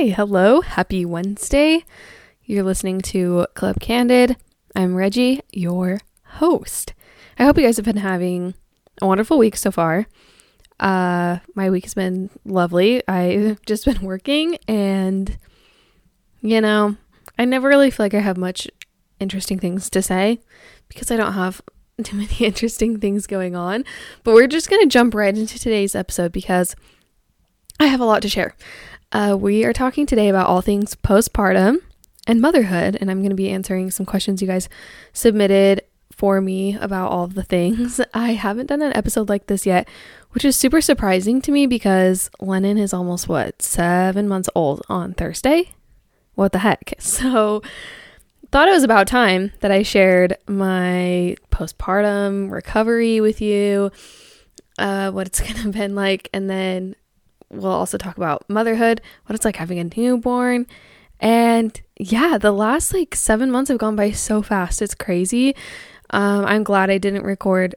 Hi, hello, happy Wednesday. You're listening to Club Candid. I'm Reggie, your host. I hope you guys have been having a wonderful week so far. Uh, my week has been lovely. I've just been working, and you know, I never really feel like I have much interesting things to say because I don't have too many interesting things going on. But we're just going to jump right into today's episode because I have a lot to share. Uh, we are talking today about all things postpartum and motherhood, and I'm going to be answering some questions you guys submitted for me about all of the things. I haven't done an episode like this yet, which is super surprising to me because Lennon is almost what, seven months old on Thursday? What the heck? So, thought it was about time that I shared my postpartum recovery with you, uh, what it's gonna been like, and then we'll also talk about motherhood, what it's like having a newborn. And yeah, the last like seven months have gone by so fast. It's crazy. Um, I'm glad I didn't record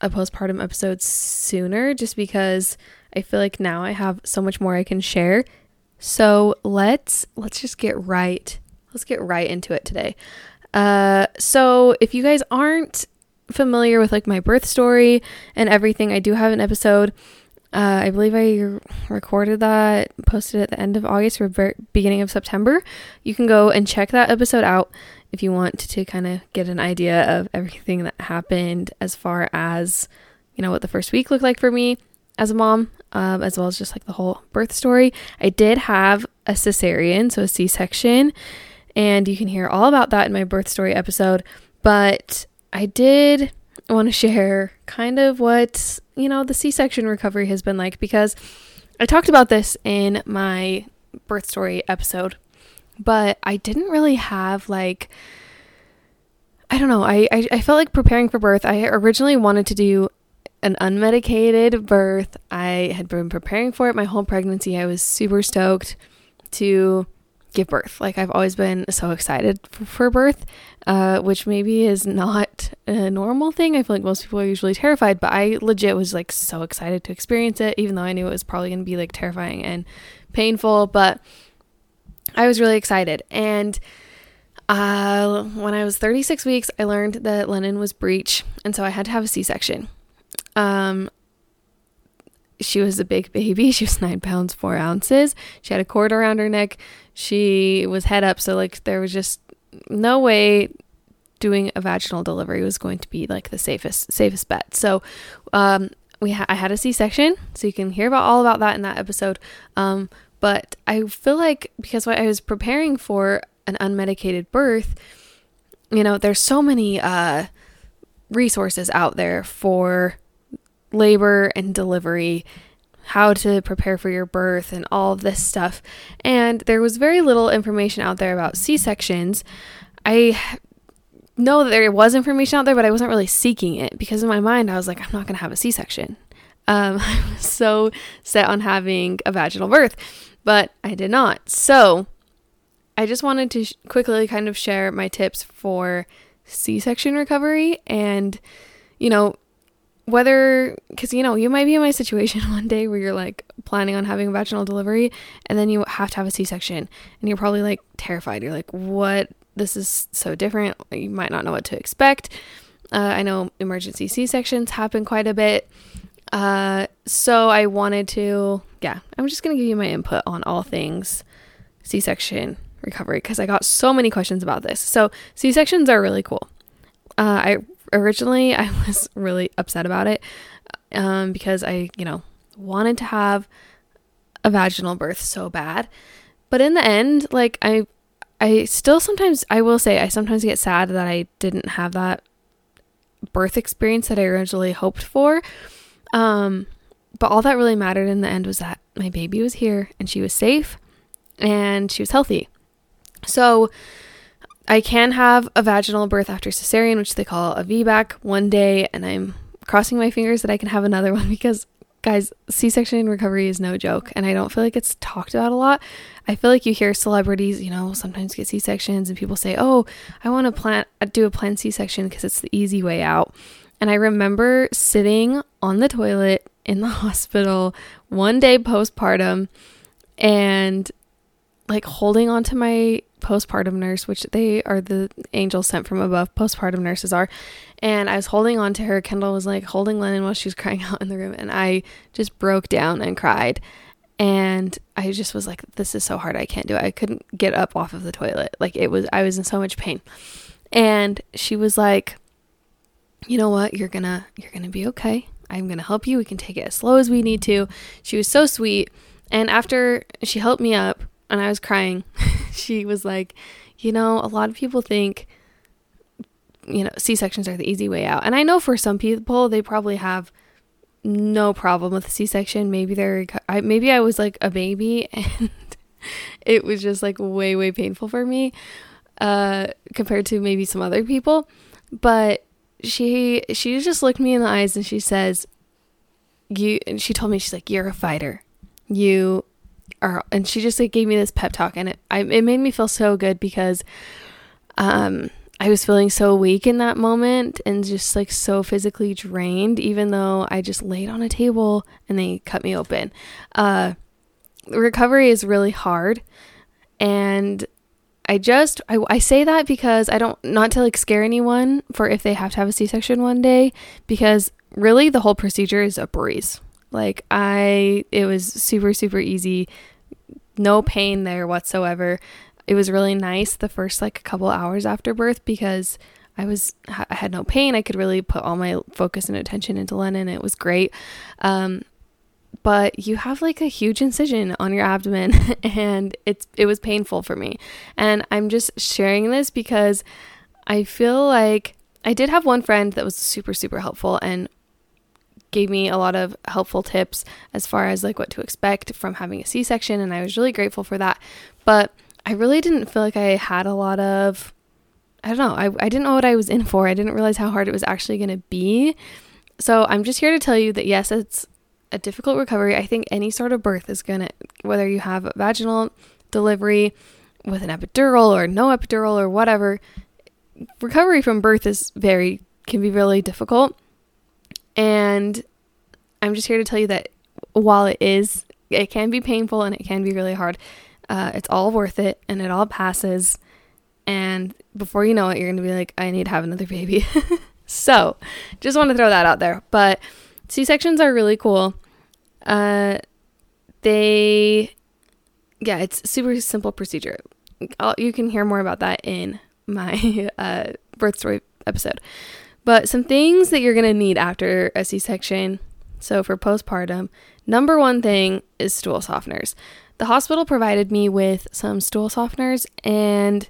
a postpartum episode sooner just because I feel like now I have so much more I can share. So let's let's just get right let's get right into it today. Uh, so if you guys aren't familiar with like my birth story and everything, I do have an episode uh, I believe I recorded that, posted at the end of August or beginning of September. You can go and check that episode out if you want to, to kind of get an idea of everything that happened as far as, you know, what the first week looked like for me as a mom, um, as well as just like the whole birth story. I did have a cesarean, so a C section, and you can hear all about that in my birth story episode. But I did want to share kind of what, you know, the C section recovery has been like because I talked about this in my birth story episode, but I didn't really have like, I don't know, I, I, I felt like preparing for birth. I originally wanted to do an unmedicated birth. I had been preparing for it my whole pregnancy. I was super stoked to give birth. Like I've always been so excited for, birth, uh, which maybe is not a normal thing. I feel like most people are usually terrified, but I legit was like so excited to experience it, even though I knew it was probably going to be like terrifying and painful. But I was really excited. And uh, when I was 36 weeks, I learned that Lennon was breech, and so I had to have a C-section. Um, she was a big baby. She was nine pounds, four ounces. She had a cord around her neck. She was head up. So, like, there was just no way doing a vaginal delivery was going to be like the safest safest bet. So, um, we ha- I had a C-section, so you can hear about all about that in that episode. Um, but I feel like because I was preparing for an unmedicated birth, you know, there's so many uh, resources out there for labor and delivery, how to prepare for your birth, and all of this stuff. And there was very little information out there about C sections. I know that there was information out there, but I wasn't really seeking it because in my mind I was like, I'm not going to have a C section. Um, I was so set on having a vaginal birth, but I did not. So I just wanted to sh- quickly kind of share my tips for C section recovery and, you know, whether because you know you might be in my situation one day where you're like planning on having a vaginal delivery and then you have to have a c-section and you're probably like terrified. You're like what? This is so different. You might not know what to expect. Uh, i know emergency c-sections happen quite a bit. Uh, so i wanted to yeah i'm just gonna give you my input on all things c-section recovery because i got so many questions about this. So c-sections are really cool. Uh, I originally I was really upset about it um, because I, you know, wanted to have a vaginal birth so bad. But in the end, like I I still sometimes I will say I sometimes get sad that I didn't have that birth experience that I originally hoped for. Um but all that really mattered in the end was that my baby was here and she was safe and she was healthy. So I can have a vaginal birth after cesarean, which they call a VBAC, one day, and I'm crossing my fingers that I can have another one because, guys, C section recovery is no joke, and I don't feel like it's talked about a lot. I feel like you hear celebrities, you know, sometimes get C sections, and people say, "Oh, I want to plan uh, do a planned C section because it's the easy way out." And I remember sitting on the toilet in the hospital one day postpartum, and like holding on to my postpartum nurse, which they are the angels sent from above, postpartum nurses are. And I was holding on to her. Kendall was like holding Lennon while she was crying out in the room. And I just broke down and cried. And I just was like, this is so hard. I can't do it. I couldn't get up off of the toilet. Like it was, I was in so much pain. And she was like, you know what? You're gonna, you're gonna be okay. I'm gonna help you. We can take it as slow as we need to. She was so sweet. And after she helped me up, and I was crying. she was like, You know, a lot of people think, you know, C sections are the easy way out. And I know for some people, they probably have no problem with C section. Maybe they're, I, maybe I was like a baby and it was just like way, way painful for me uh, compared to maybe some other people. But she, she just looked me in the eyes and she says, you, and she told me, she's like, You're a fighter. You and she just like gave me this pep talk and it I, it made me feel so good because um I was feeling so weak in that moment and just like so physically drained even though I just laid on a table and they cut me open. Uh recovery is really hard and I just I, I say that because I don't not to like scare anyone for if they have to have a C-section one day because really the whole procedure is a breeze. Like I it was super super easy. No pain there whatsoever. It was really nice the first like a couple hours after birth because I was I had no pain. I could really put all my focus and attention into Lennon. It was great. Um, but you have like a huge incision on your abdomen and it's it was painful for me. And I'm just sharing this because I feel like I did have one friend that was super super helpful and gave me a lot of helpful tips as far as like what to expect from having a C-section and I was really grateful for that. But I really didn't feel like I had a lot of I don't know, I, I didn't know what I was in for. I didn't realize how hard it was actually going to be. So I'm just here to tell you that yes, it's a difficult recovery. I think any sort of birth is going to, whether you have a vaginal delivery with an epidural or no epidural or whatever, recovery from birth is very, can be really difficult. And I'm just here to tell you that while it is, it can be painful and it can be really hard, uh, it's all worth it and it all passes. And before you know it, you're going to be like, I need to have another baby. so just want to throw that out there. But C sections are really cool. Uh, they, yeah, it's super simple procedure. I'll, you can hear more about that in my uh, birth story episode. But some things that you're going to need after a C section, so for postpartum, number one thing is stool softeners. The hospital provided me with some stool softeners and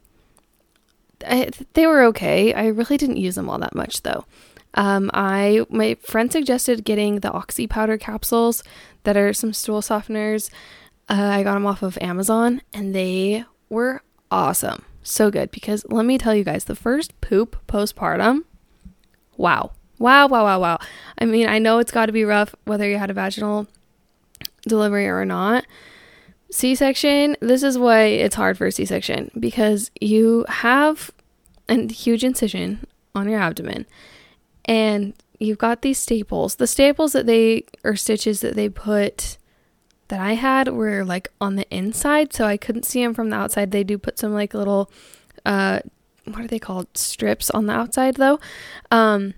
I, they were okay. I really didn't use them all that much though. Um, I my friend suggested getting the oxy powder capsules that are some stool softeners. Uh, I got them off of Amazon and they were awesome. So good because let me tell you guys, the first poop postpartum wow. Wow, wow, wow, wow. I mean, I know it's got to be rough whether you had a vaginal delivery or not. C section, this is why it's hard for a C section because you have a huge incision on your abdomen and you've got these staples. The staples that they, or stitches that they put that I had were like on the inside, so I couldn't see them from the outside. They do put some like little, uh, what are they called? Strips on the outside though. Um,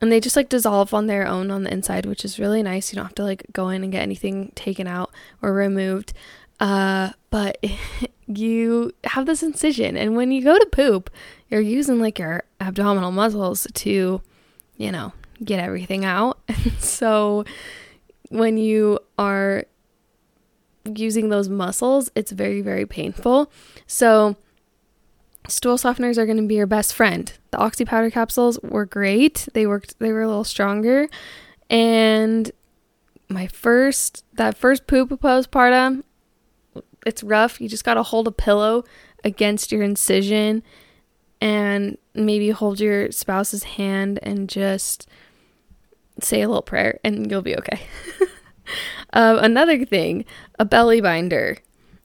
and they just like dissolve on their own on the inside, which is really nice. You don't have to like go in and get anything taken out or removed. Uh, but you have this incision, and when you go to poop, you're using like your abdominal muscles to, you know, get everything out. And so when you are using those muscles, it's very, very painful. So, stool softeners are going to be your best friend. The oxy powder capsules were great. They worked they were a little stronger. And my first that first poop postpartum, it's rough. You just got to hold a pillow against your incision and maybe hold your spouse's hand and just say a little prayer and you'll be okay. um, another thing, a belly binder.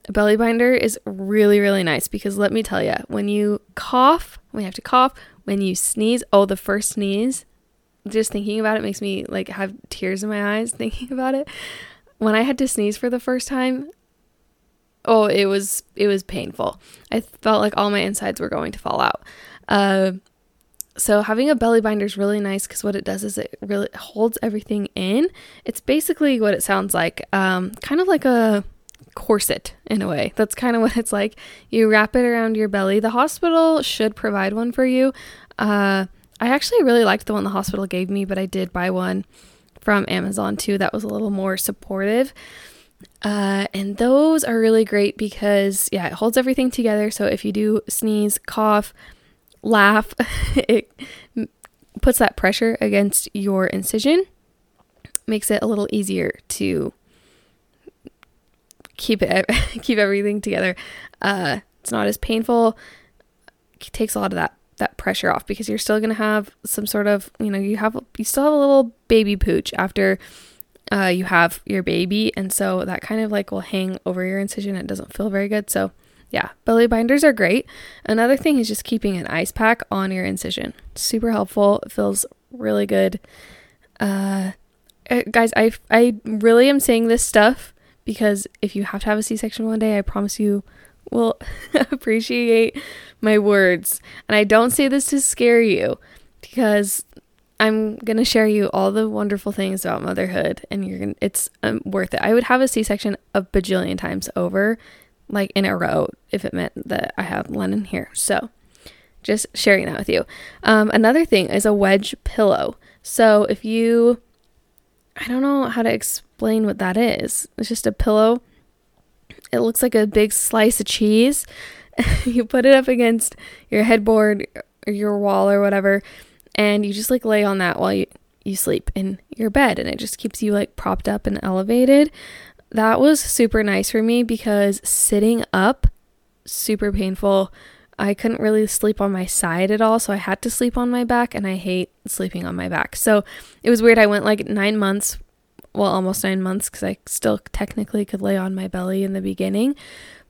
A belly binder is really, really nice because let me tell you, when you cough, when you have to cough, when you sneeze, oh, the first sneeze, just thinking about it makes me like have tears in my eyes thinking about it. When I had to sneeze for the first time, oh, it was it was painful. I felt like all my insides were going to fall out. Uh, so having a belly binder is really nice because what it does is it really holds everything in. It's basically what it sounds like, um, kind of like a corset in a way. That's kind of what it's like. You wrap it around your belly. The hospital should provide one for you. Uh, I actually really liked the one the hospital gave me, but I did buy one from Amazon too that was a little more supportive. Uh, and those are really great because, yeah, it holds everything together. So if you do sneeze, cough, laugh, it puts that pressure against your incision, makes it a little easier to keep it keep everything together. Uh, it's not as painful. It takes a lot of that that pressure off because you're still gonna have some sort of you know you have you still have a little baby pooch after uh, you have your baby, and so that kind of like will hang over your incision. It doesn't feel very good. So yeah, belly binders are great. Another thing is just keeping an ice pack on your incision. Super helpful. It feels really good. Uh, eh, guys, I I really am saying this stuff because if you have to have a C-section one day, I promise you will appreciate my words. And I don't say this to scare you because I'm going to share you all the wonderful things about motherhood and you're going to it's um, worth it. I would have a C-section a bajillion times over like in a row if it meant that I have Lennon here. So, just sharing that with you. Um, another thing is a wedge pillow. So, if you I don't know how to explain what that is. It's just a pillow it looks like a big slice of cheese. you put it up against your headboard or your wall or whatever, and you just like lay on that while you, you sleep in your bed, and it just keeps you like propped up and elevated. That was super nice for me because sitting up, super painful. I couldn't really sleep on my side at all, so I had to sleep on my back, and I hate sleeping on my back. So it was weird. I went like nine months well, almost nine months because I still technically could lay on my belly in the beginning.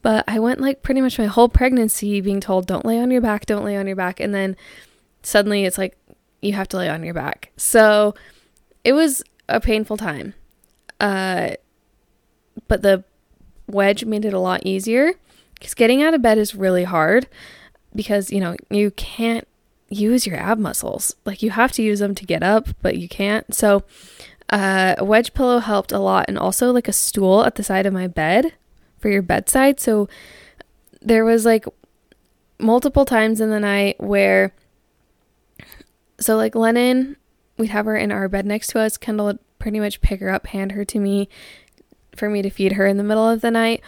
But I went like pretty much my whole pregnancy being told, don't lay on your back, don't lay on your back. And then suddenly it's like, you have to lay on your back. So it was a painful time. Uh, but the wedge made it a lot easier because getting out of bed is really hard because, you know, you can't use your ab muscles. Like you have to use them to get up, but you can't. So uh, a wedge pillow helped a lot, and also like a stool at the side of my bed for your bedside. So there was like multiple times in the night where, so like Lennon, we'd have her in our bed next to us. Kendall would pretty much pick her up, hand her to me for me to feed her in the middle of the night.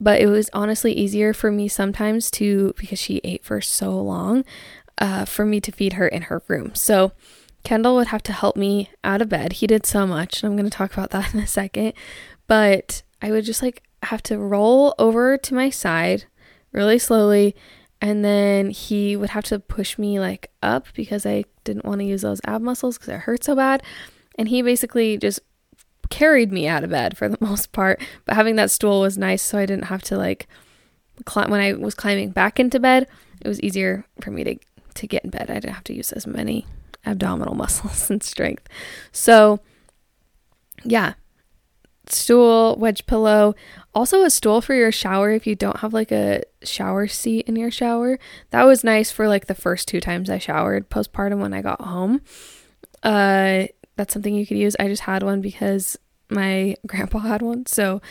But it was honestly easier for me sometimes to, because she ate for so long, uh, for me to feed her in her room. So Kendall would have to help me out of bed. He did so much, and I'm going to talk about that in a second. But I would just like have to roll over to my side really slowly, and then he would have to push me like up because I didn't want to use those ab muscles because it hurt so bad. And he basically just carried me out of bed for the most part. But having that stool was nice, so I didn't have to like climb when I was climbing back into bed. It was easier for me to to get in bed. I didn't have to use as many abdominal muscles and strength. So, yeah, stool, wedge pillow, also a stool for your shower if you don't have like a shower seat in your shower. That was nice for like the first two times I showered postpartum when I got home. Uh, that's something you could use. I just had one because my grandpa had one, so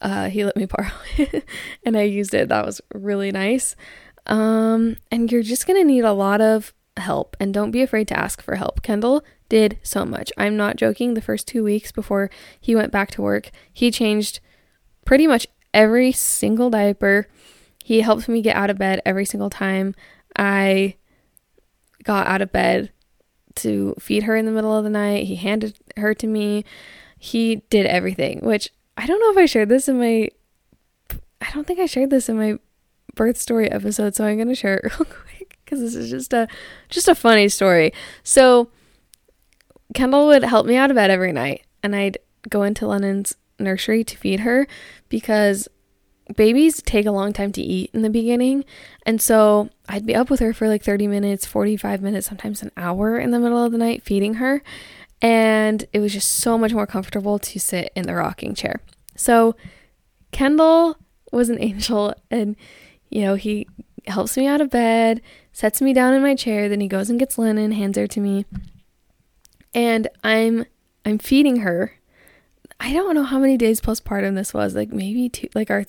uh, he let me borrow it and I used it. That was really nice. Um, and you're just gonna need a lot of help and don't be afraid to ask for help. Kendall did so much. I'm not joking. The first two weeks before he went back to work, he changed pretty much every single diaper. He helped me get out of bed every single time I got out of bed to feed her in the middle of the night. He handed her to me. He did everything, which I don't know if I shared this in my I don't think I shared this in my birth story episode, so I'm going to share it real quick because this is just a just a funny story. So Kendall would help me out of bed every night and I'd go into Lennon's nursery to feed her because babies take a long time to eat in the beginning. And so I'd be up with her for like 30 minutes, 45 minutes, sometimes an hour in the middle of the night feeding her. And it was just so much more comfortable to sit in the rocking chair. So Kendall was an angel and you know, he helps me out of bed, sets me down in my chair, then he goes and gets Lennon, hands her to me. And I'm I'm feeding her. I don't know how many days postpartum this was, like maybe two like our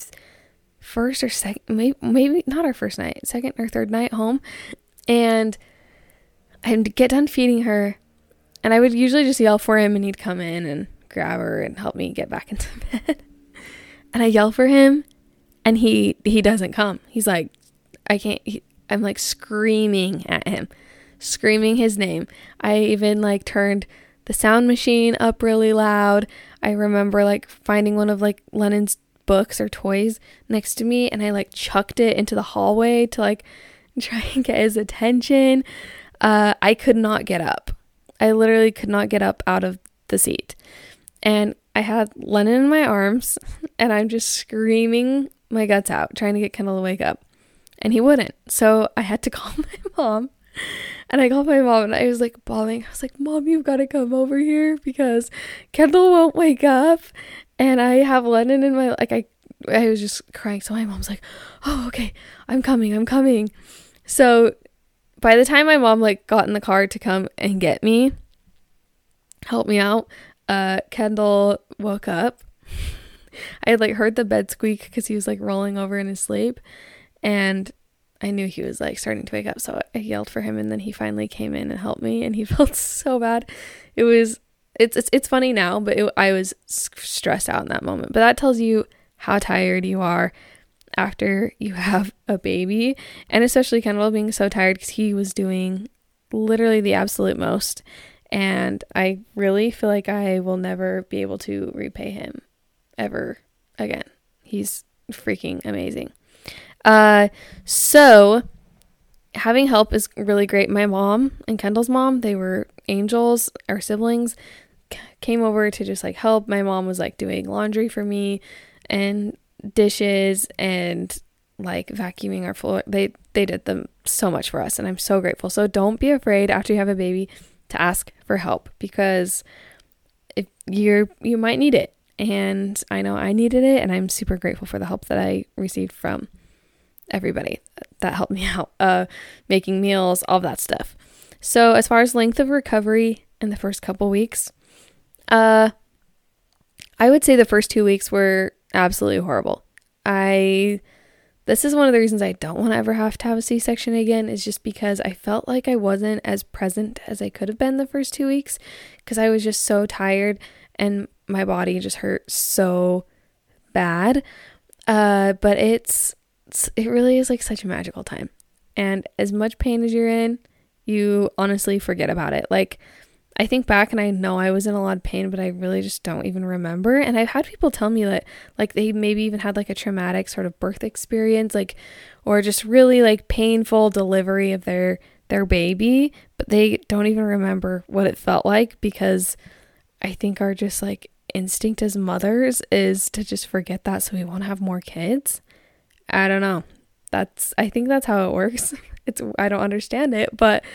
first or second maybe, maybe not our first night, second or third night home. And I'd get done feeding her and I would usually just yell for him and he'd come in and grab her and help me get back into bed. and I yell for him and he he doesn't come. He's like I can't he, I'm like screaming at him, screaming his name. I even like turned the sound machine up really loud. I remember like finding one of like Lennon's books or toys next to me and I like chucked it into the hallway to like try and get his attention. Uh, I could not get up. I literally could not get up out of the seat. And I had Lennon in my arms and I'm just screaming my guts out, trying to get Kendall to wake up. And he wouldn't. So I had to call my mom. And I called my mom and I was like bawling. I was like, Mom, you've got to come over here because Kendall won't wake up. And I have Lennon in my like I I was just crying. So my mom's like, Oh, okay, I'm coming, I'm coming. So by the time my mom like got in the car to come and get me, help me out, uh, Kendall woke up. I had like heard the bed squeak because he was like rolling over in his sleep, and I knew he was like starting to wake up. So I yelled for him, and then he finally came in and helped me, and he felt so bad. It was it's it's, it's funny now, but it, I was stressed out in that moment. But that tells you how tired you are after you have a baby, and especially Kendall being so tired because he was doing literally the absolute most. And I really feel like I will never be able to repay him ever again. He's freaking amazing. Uh, so having help is really great. My mom and Kendall's mom, they were angels, our siblings, came over to just like help. My mom was like doing laundry for me and dishes and like vacuuming our floor. They they did them so much for us and I'm so grateful. So don't be afraid after you have a baby to ask for help because if you're you might need it. And I know I needed it and I'm super grateful for the help that I received from everybody that helped me out. Uh making meals, all that stuff. So as far as length of recovery in the first couple weeks, uh I would say the first 2 weeks were absolutely horrible. I this is one of the reasons I don't want to ever have to have a C-section again is just because I felt like I wasn't as present as I could have been the first 2 weeks because I was just so tired and my body just hurt so bad. Uh but it's it really is like such a magical time. And as much pain as you're in, you honestly forget about it. Like I think back and I know I was in a lot of pain, but I really just don't even remember. And I've had people tell me that like they maybe even had like a traumatic sort of birth experience, like or just really like painful delivery of their their baby, but they don't even remember what it felt like because I think our just like instinct as mothers is to just forget that so we won't have more kids. I don't know. That's I think that's how it works. It's I don't understand it, but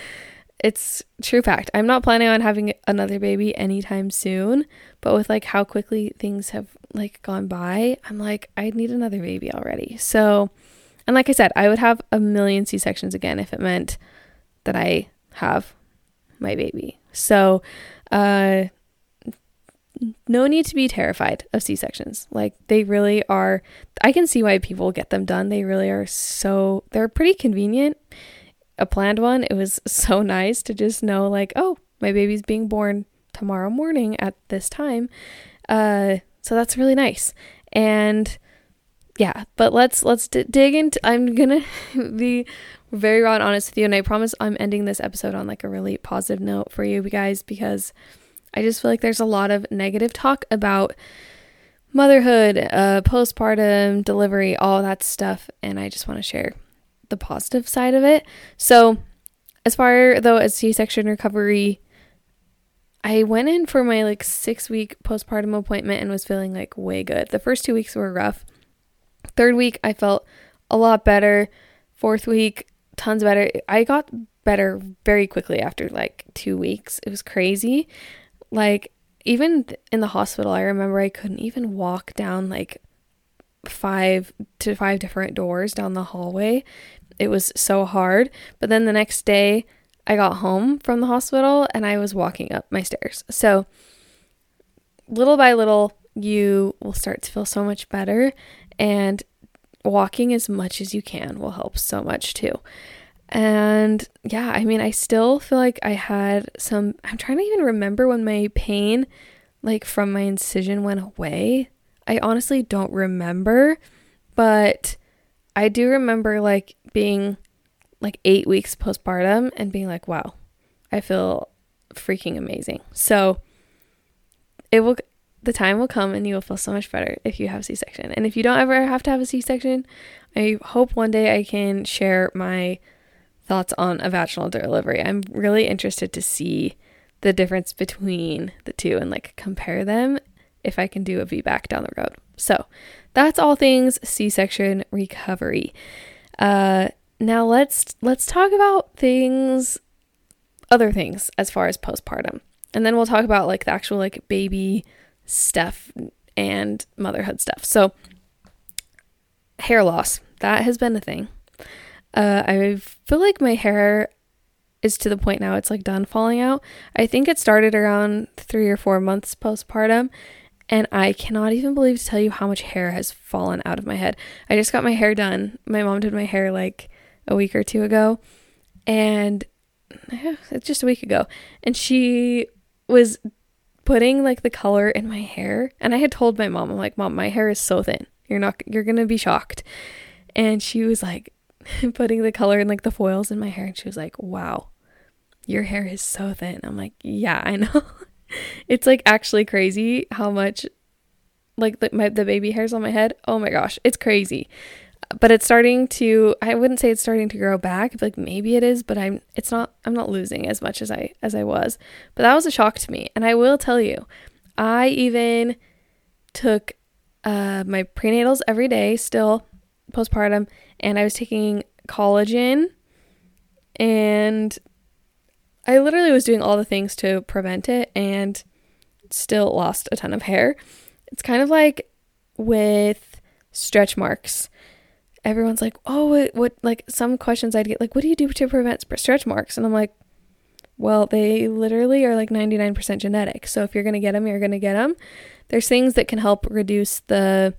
it's true fact. I'm not planning on having another baby anytime soon, but with like how quickly things have like gone by, I'm like I need another baby already. So, and like I said, I would have a million C-sections again if it meant that I have my baby. So, uh no need to be terrified of C-sections. Like they really are I can see why people get them done. They really are so they're pretty convenient a planned one, it was so nice to just know, like, oh, my baby's being born tomorrow morning at this time. Uh, so that's really nice. And yeah, but let's let's d- dig into. I'm gonna be very raw and honest with you, and I promise I'm ending this episode on like a really positive note for you guys because I just feel like there's a lot of negative talk about motherhood, uh, postpartum, delivery, all that stuff, and I just want to share the positive side of it. So, as far though as C-section recovery, I went in for my like 6 week postpartum appointment and was feeling like way good. The first 2 weeks were rough. Third week I felt a lot better. Fourth week tons better. I got better very quickly after like 2 weeks. It was crazy. Like even in the hospital, I remember I couldn't even walk down like five to five different doors down the hallway. It was so hard. But then the next day, I got home from the hospital and I was walking up my stairs. So, little by little, you will start to feel so much better. And walking as much as you can will help so much too. And yeah, I mean, I still feel like I had some. I'm trying to even remember when my pain, like from my incision, went away. I honestly don't remember, but I do remember like being like eight weeks postpartum and being like, wow, I feel freaking amazing. So it will, the time will come and you will feel so much better if you have C section. And if you don't ever have to have a C section, I hope one day I can share my thoughts on a vaginal delivery. I'm really interested to see the difference between the two and like compare them if I can do a VBAC down the road. So that's all things C-section recovery. Uh, now let's let's talk about things, other things as far as postpartum, and then we'll talk about like the actual like baby stuff and motherhood stuff. So hair loss that has been a thing. Uh, I feel like my hair is to the point now it's like done falling out. I think it started around three or four months postpartum, and I cannot even believe to tell you how much hair has fallen out of my head. I just got my hair done. My mom did my hair like a week or two ago, and it's just a week ago, and she was putting like the color in my hair, and I had told my mom, I'm like, Mom, my hair is so thin. You're not, you're gonna be shocked. And she was like, putting the color and like the foils in my hair, and she was like, Wow, your hair is so thin. I'm like, Yeah, I know. it's like actually crazy how much like the, my, the baby hairs on my head. Oh my gosh, it's crazy. But it's starting to I wouldn't say it's starting to grow back. Like maybe it is, but I'm it's not I'm not losing as much as I as I was. But that was a shock to me. And I will tell you, I even took uh my prenatals every day still postpartum and I was taking collagen and I literally was doing all the things to prevent it and still lost a ton of hair. It's kind of like with stretch marks. Everyone's like, "Oh, what, what like some questions I'd get like, what do you do to prevent stretch marks?" And I'm like, "Well, they literally are like 99% genetic. So if you're going to get them, you're going to get them. There's things that can help reduce the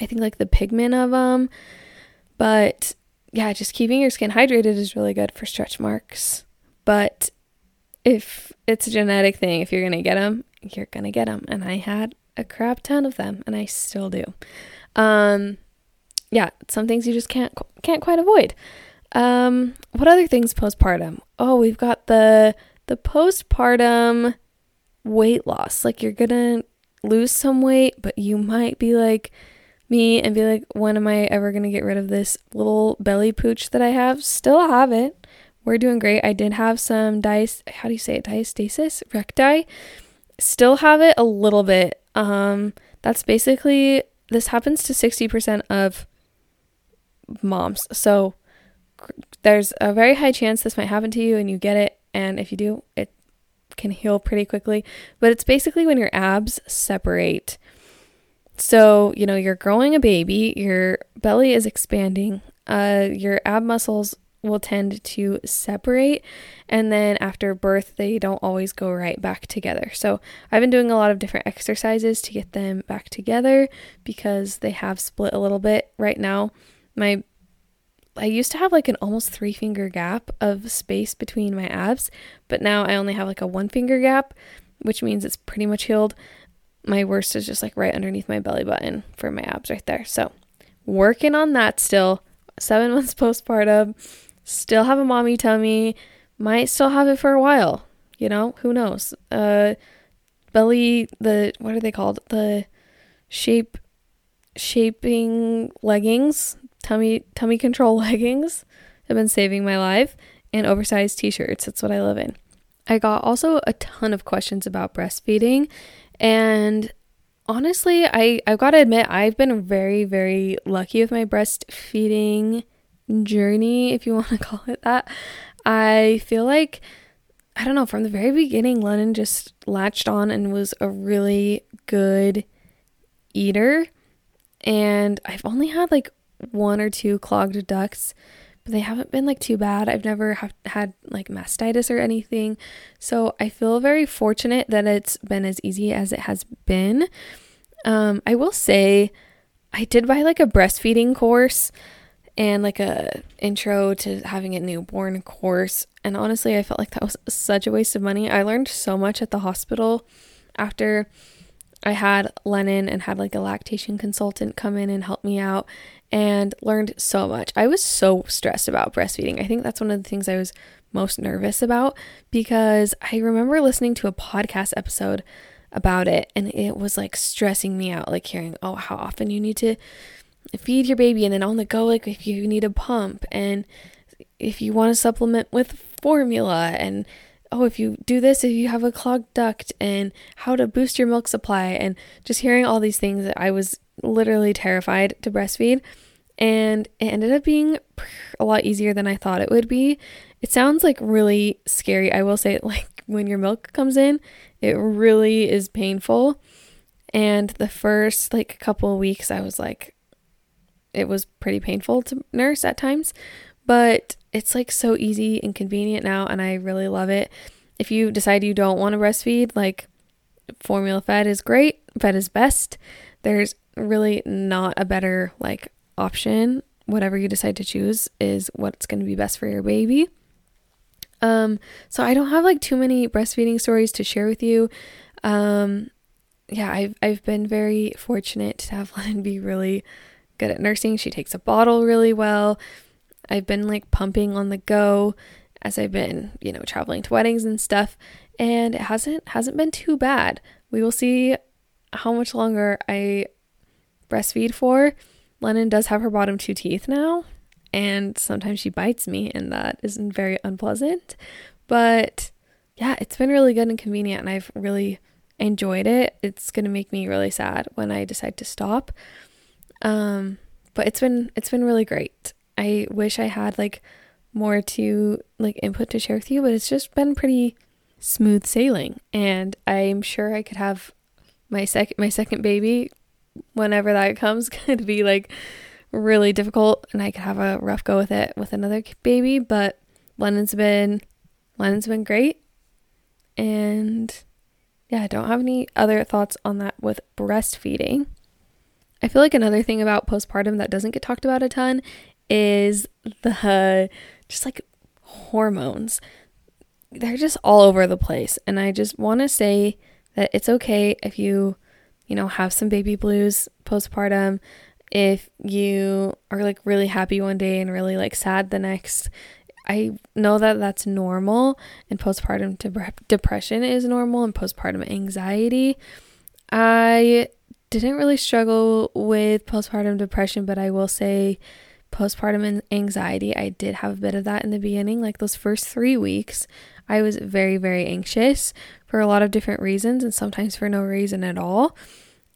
I think like the pigment of them. But yeah, just keeping your skin hydrated is really good for stretch marks. But if it's a genetic thing, if you're going to get them, you're going to get them. And I had a crap ton of them and I still do. Um yeah, some things you just can't can't quite avoid. Um what other things postpartum? Oh, we've got the the postpartum weight loss. Like you're going to lose some weight, but you might be like me and be like, when am I ever going to get rid of this little belly pooch that I have? Still have it. We're doing great. I did have some dice, how do you say it? Diastasis recti. Still have it a little bit. Um, that's basically, this happens to 60% of moms. So there's a very high chance this might happen to you and you get it. And if you do, it can heal pretty quickly. But it's basically when your abs separate so, you know, you're growing a baby, your belly is expanding, uh, your ab muscles will tend to separate, and then after birth, they don't always go right back together. So, I've been doing a lot of different exercises to get them back together because they have split a little bit right now. My I used to have like an almost three finger gap of space between my abs, but now I only have like a one finger gap, which means it's pretty much healed my worst is just like right underneath my belly button for my abs right there. So, working on that still. Seven months postpartum, still have a mommy tummy, might still have it for a while. You know, who knows? Uh, belly, the what are they called? The shape, shaping leggings, tummy, tummy control leggings have been saving my life, and oversized t-shirts. That's what I live in. I got also a ton of questions about breastfeeding and honestly, I, I've got to admit, I've been very, very lucky with my breastfeeding journey, if you want to call it that. I feel like, I don't know, from the very beginning, Lennon just latched on and was a really good eater. and I've only had like one or two clogged ducts, but they haven't been like too bad. I've never have, had like mastitis or anything. So I feel very fortunate that it's been as easy as it has been. Um, I will say I did buy like a breastfeeding course and like a intro to having a newborn course. And honestly, I felt like that was such a waste of money. I learned so much at the hospital after I had Lennon and had like a lactation consultant come in and help me out and learned so much. I was so stressed about breastfeeding. I think that's one of the things I was most nervous about because I remember listening to a podcast episode about it and it was like stressing me out like hearing oh how often you need to feed your baby and then on the go like if you need a pump and if you want to supplement with formula and oh, if you do this, if you have a clogged duct, and how to boost your milk supply, and just hearing all these things that I was literally terrified to breastfeed. And it ended up being a lot easier than I thought it would be. It sounds like really scary. I will say, like, when your milk comes in, it really is painful. And the first, like, couple weeks, I was like, it was pretty painful to nurse at times. But it's like so easy and convenient now, and I really love it. If you decide you don't want to breastfeed, like formula fed is great, fed is best. There's really not a better like option. Whatever you decide to choose is what's going to be best for your baby. Um, so I don't have like too many breastfeeding stories to share with you. Um, yeah, I've I've been very fortunate to have Lennon be really good at nursing. She takes a bottle really well. I've been like pumping on the go as I've been, you know, traveling to weddings and stuff, and it hasn't hasn't been too bad. We will see how much longer I breastfeed for. Lennon does have her bottom two teeth now, and sometimes she bites me, and that isn't very unpleasant. But yeah, it's been really good and convenient, and I've really enjoyed it. It's gonna make me really sad when I decide to stop. Um, but it's been it's been really great. I wish I had like more to like input to share with you, but it's just been pretty smooth sailing and I'm sure I could have my second my second baby whenever that comes could be like really difficult and I could have a rough go with it with another baby, but Lennon's been Lennon's been great. And yeah, I don't have any other thoughts on that with breastfeeding. I feel like another thing about postpartum that doesn't get talked about a ton is the just like hormones. They're just all over the place. And I just want to say that it's okay if you, you know, have some baby blues postpartum, if you are like really happy one day and really like sad the next. I know that that's normal and postpartum de- depression is normal and postpartum anxiety. I didn't really struggle with postpartum depression, but I will say postpartum anxiety. I did have a bit of that in the beginning. Like those first three weeks, I was very, very anxious for a lot of different reasons and sometimes for no reason at all.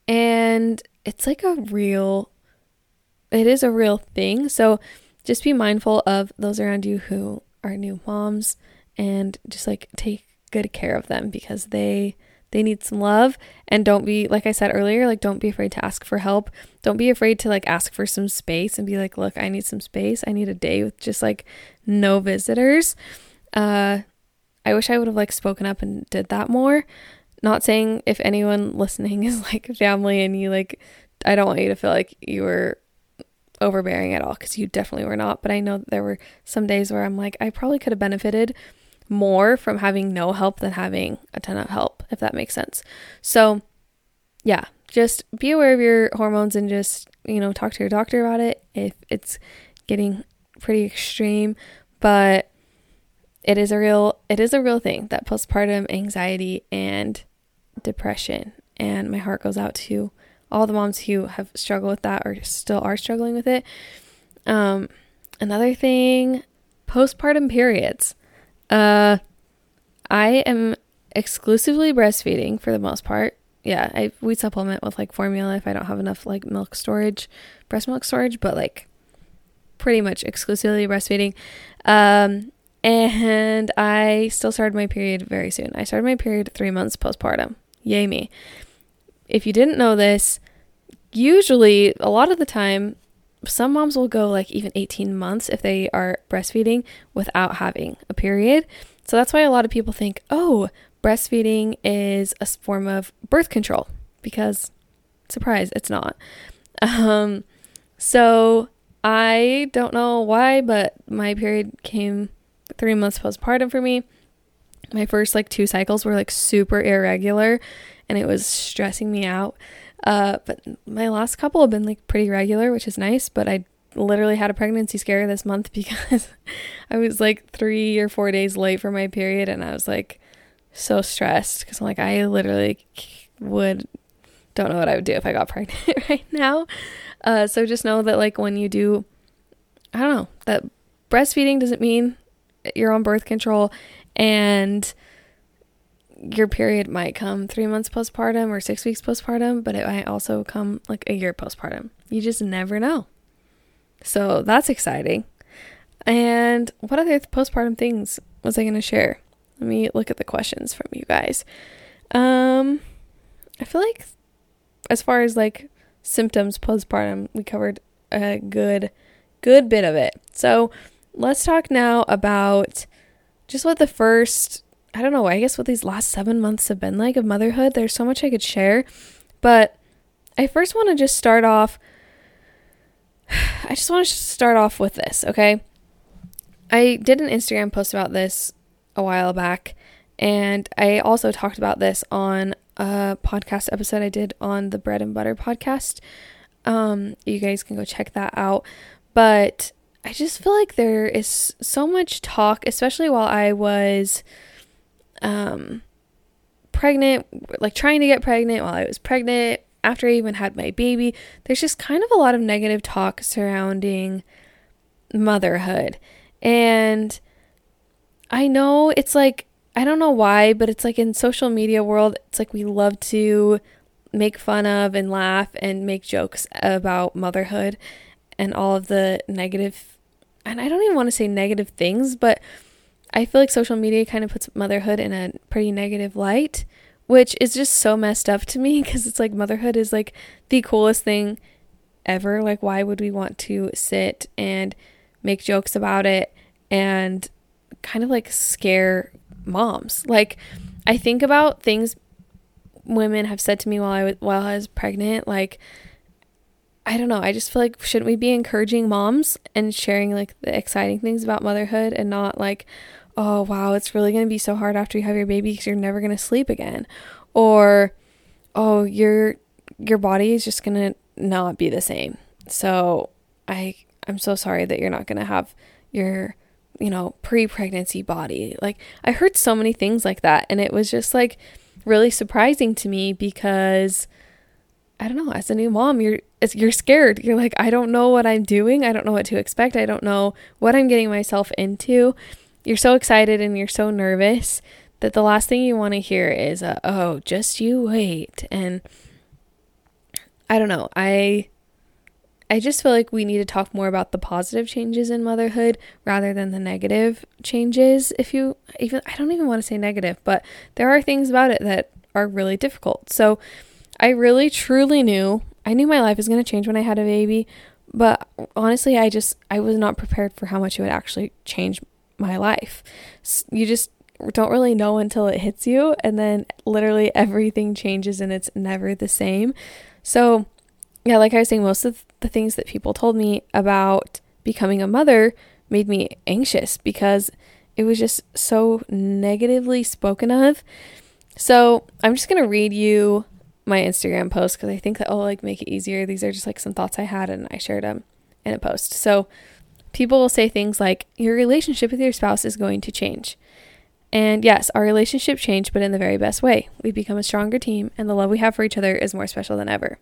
And it's like a real, it is a real thing. So just be mindful of those around you who are new moms and just like take good care of them because they they need some love and don't be like I said earlier, like don't be afraid to ask for help. Don't be afraid to like ask for some space and be like, "Look, I need some space. I need a day with just like no visitors." Uh I wish I would have like spoken up and did that more. Not saying if anyone listening is like family and you like I don't want you to feel like you were overbearing at all because you definitely were not. But I know there were some days where I'm like, I probably could have benefited more from having no help than having a ton of help, if that makes sense. So, yeah, just be aware of your hormones and just, you know, talk to your doctor about it if it's getting pretty extreme, but it is a real it is a real thing that postpartum anxiety and depression and my heart goes out to all the moms who have struggled with that or still are struggling with it. Um another thing postpartum periods. Uh, I am exclusively breastfeeding for the most part. Yeah, I we supplement with like formula if I don't have enough like milk storage, breast milk storage, but like pretty much exclusively breastfeeding. Um, and I still started my period very soon. I started my period three months postpartum. Yay me. If you didn't know this, usually, a lot of the time, some moms will go like even 18 months if they are breastfeeding without having a period. So that's why a lot of people think, oh, breastfeeding is a form of birth control because, surprise, it's not. Um, so I don't know why, but my period came three months postpartum for me. My first like two cycles were like super irregular and it was stressing me out. Uh, but my last couple have been like pretty regular, which is nice. But I literally had a pregnancy scare this month because I was like three or four days late for my period and I was like so stressed because I'm like, I literally would don't know what I would do if I got pregnant right now. Uh, so just know that like when you do, I don't know, that breastfeeding doesn't mean you're on birth control and your period might come three months postpartum or six weeks postpartum, but it might also come like a year postpartum. You just never know. So that's exciting. And what other postpartum things was I going to share? Let me look at the questions from you guys. Um, I feel like as far as like symptoms postpartum, we covered a good, good bit of it. So let's talk now about just what the first, I don't know, I guess what these last seven months have been like of motherhood. There's so much I could share, but I first want to just start off. I just want to start off with this, okay? I did an Instagram post about this a while back, and I also talked about this on a podcast episode I did on the Bread and Butter podcast. Um, you guys can go check that out. But I just feel like there is so much talk, especially while I was um, pregnant, like trying to get pregnant while I was pregnant, after I even had my baby. There's just kind of a lot of negative talk surrounding motherhood. And I know it's like I don't know why, but it's like in social media world, it's like we love to make fun of and laugh and make jokes about motherhood and all of the negative and I don't even want to say negative things, but I feel like social media kind of puts motherhood in a pretty negative light, which is just so messed up to me because it's like motherhood is like the coolest thing ever. Like, why would we want to sit and make jokes about it and kind of like scare moms. Like I think about things women have said to me while I was while I was pregnant like I don't know, I just feel like shouldn't we be encouraging moms and sharing like the exciting things about motherhood and not like oh wow, it's really going to be so hard after you have your baby cuz you're never going to sleep again or oh, your your body is just going to not be the same. So, I I'm so sorry that you're not going to have your you know, pre pregnancy body. Like, I heard so many things like that. And it was just like really surprising to me because I don't know, as a new mom, you're you're scared. You're like, I don't know what I'm doing. I don't know what to expect. I don't know what I'm getting myself into. You're so excited and you're so nervous that the last thing you want to hear is, uh, "Oh, just you wait." And I don't know. I I just feel like we need to talk more about the positive changes in motherhood rather than the negative changes. If you even, I don't even want to say negative, but there are things about it that are really difficult. So I really truly knew, I knew my life was going to change when I had a baby, but honestly, I just, I was not prepared for how much it would actually change my life. You just don't really know until it hits you, and then literally everything changes and it's never the same. So, yeah, like I was saying, most of the things that people told me about becoming a mother made me anxious because it was just so negatively spoken of. So I'm just gonna read you my Instagram post because I think that will like make it easier. These are just like some thoughts I had and I shared them in a post. So people will say things like, Your relationship with your spouse is going to change. And yes, our relationship changed, but in the very best way. We've become a stronger team, and the love we have for each other is more special than ever.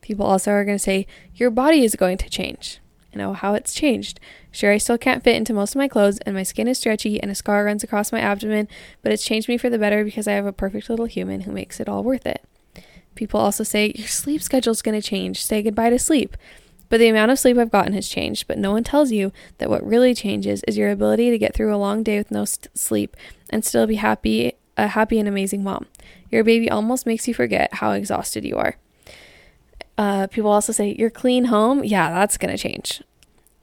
People also are going to say, Your body is going to change. I know oh, how it's changed. Sure, I still can't fit into most of my clothes, and my skin is stretchy, and a scar runs across my abdomen, but it's changed me for the better because I have a perfect little human who makes it all worth it. People also say, Your sleep schedule is going to change. Say goodbye to sleep. But the amount of sleep I've gotten has changed, but no one tells you that what really changes is your ability to get through a long day with no st- sleep and still be happy, a happy and amazing mom. Your baby almost makes you forget how exhausted you are Uh, people also say, Your clean home? Yeah, that's going to change.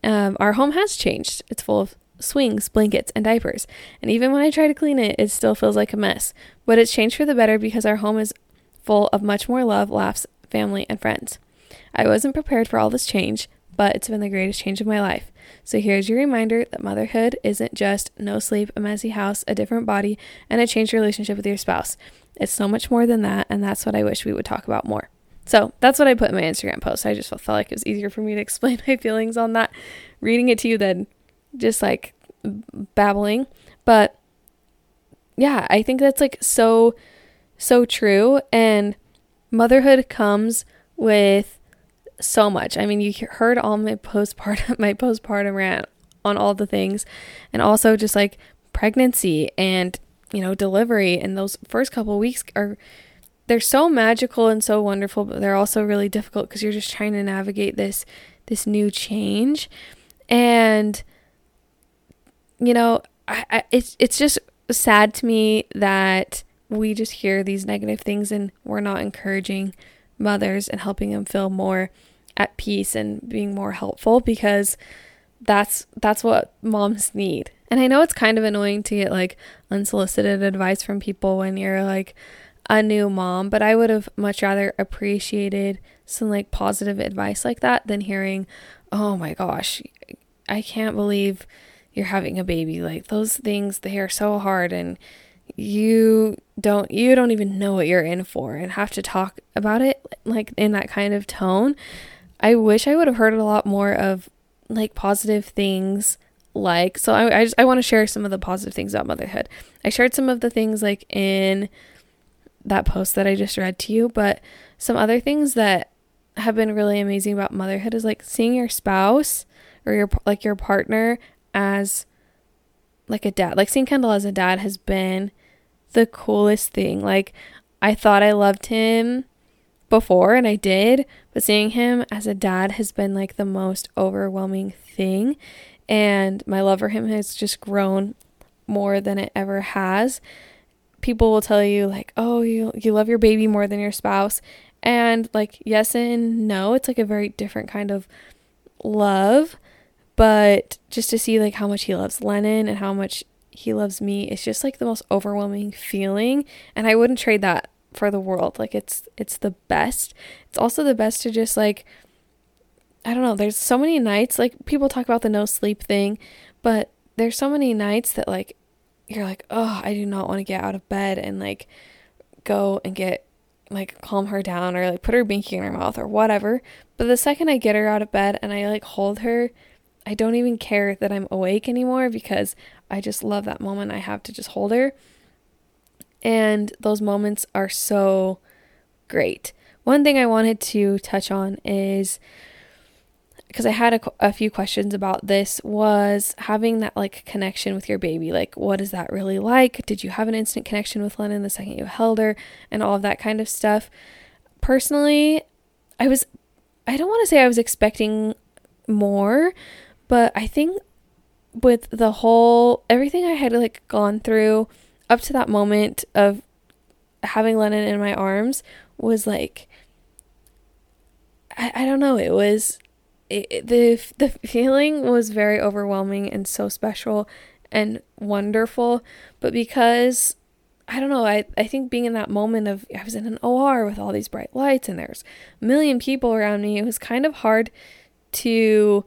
Um, our home has changed. It's full of swings, blankets, and diapers. And even when I try to clean it, it still feels like a mess. But it's changed for the better because our home is full of much more love, laughs, family, and friends. I wasn't prepared for all this change, but it's been the greatest change of my life. So here's your reminder that motherhood isn't just no sleep, a messy house, a different body, and a changed relationship with your spouse. It's so much more than that, and that's what I wish we would talk about more. So that's what I put in my Instagram post. I just felt, like it was easier for me to explain my feelings on that, reading it to you than just like babbling. But yeah, I think that's like so, so true. And motherhood comes with so much. I mean, you heard all my postpartum my postpartum rant on all the things and also just like pregnancy and you know delivery and those first couple weeks are they're so magical and so wonderful but they're also really difficult because you're just trying to navigate this this new change and you know I, I, it's it's just sad to me that we just hear these negative things and we're not encouraging mothers and helping them feel more at peace and being more helpful because that's that's what moms need. And I know it's kind of annoying to get like unsolicited advice from people when you're like a new mom, but I would have much rather appreciated some like positive advice like that than hearing, "Oh my gosh, I can't believe you're having a baby." Like those things they are so hard and you don't you don't even know what you're in for and have to talk about it like in that kind of tone I wish I would have heard a lot more of like positive things like so I I, just, I want to share some of the positive things about motherhood. I shared some of the things like in that post that I just read to you, but some other things that have been really amazing about motherhood is like seeing your spouse or your like your partner as like a dad. Like seeing Kendall as a dad has been the coolest thing. Like I thought I loved him before and I did, but seeing him as a dad has been like the most overwhelming thing. And my love for him has just grown more than it ever has. People will tell you like, "Oh, you you love your baby more than your spouse." And like, yes and no, it's like a very different kind of love, but just to see like how much he loves Lennon and how much he loves me, it's just like the most overwhelming feeling, and I wouldn't trade that for the world. Like it's it's the best. It's also the best to just like I don't know, there's so many nights like people talk about the no sleep thing, but there's so many nights that like you're like, "Oh, I do not want to get out of bed and like go and get like calm her down or like put her binky in her mouth or whatever." But the second I get her out of bed and I like hold her, I don't even care that I'm awake anymore because I just love that moment I have to just hold her. And those moments are so great. One thing I wanted to touch on is because I had a, a, few questions about this was having that like connection with your baby. Like, what is that really like? Did you have an instant connection with Lennon the second you held her and all of that kind of stuff? Personally, I was, I don't want to say I was expecting more, but I think with the whole, everything I had like gone through up to that moment of having Lennon in my arms was like I, I don't know it was it, the the feeling was very overwhelming and so special and wonderful but because I don't know I, I think being in that moment of I was in an OR with all these bright lights and there's a million people around me it was kind of hard to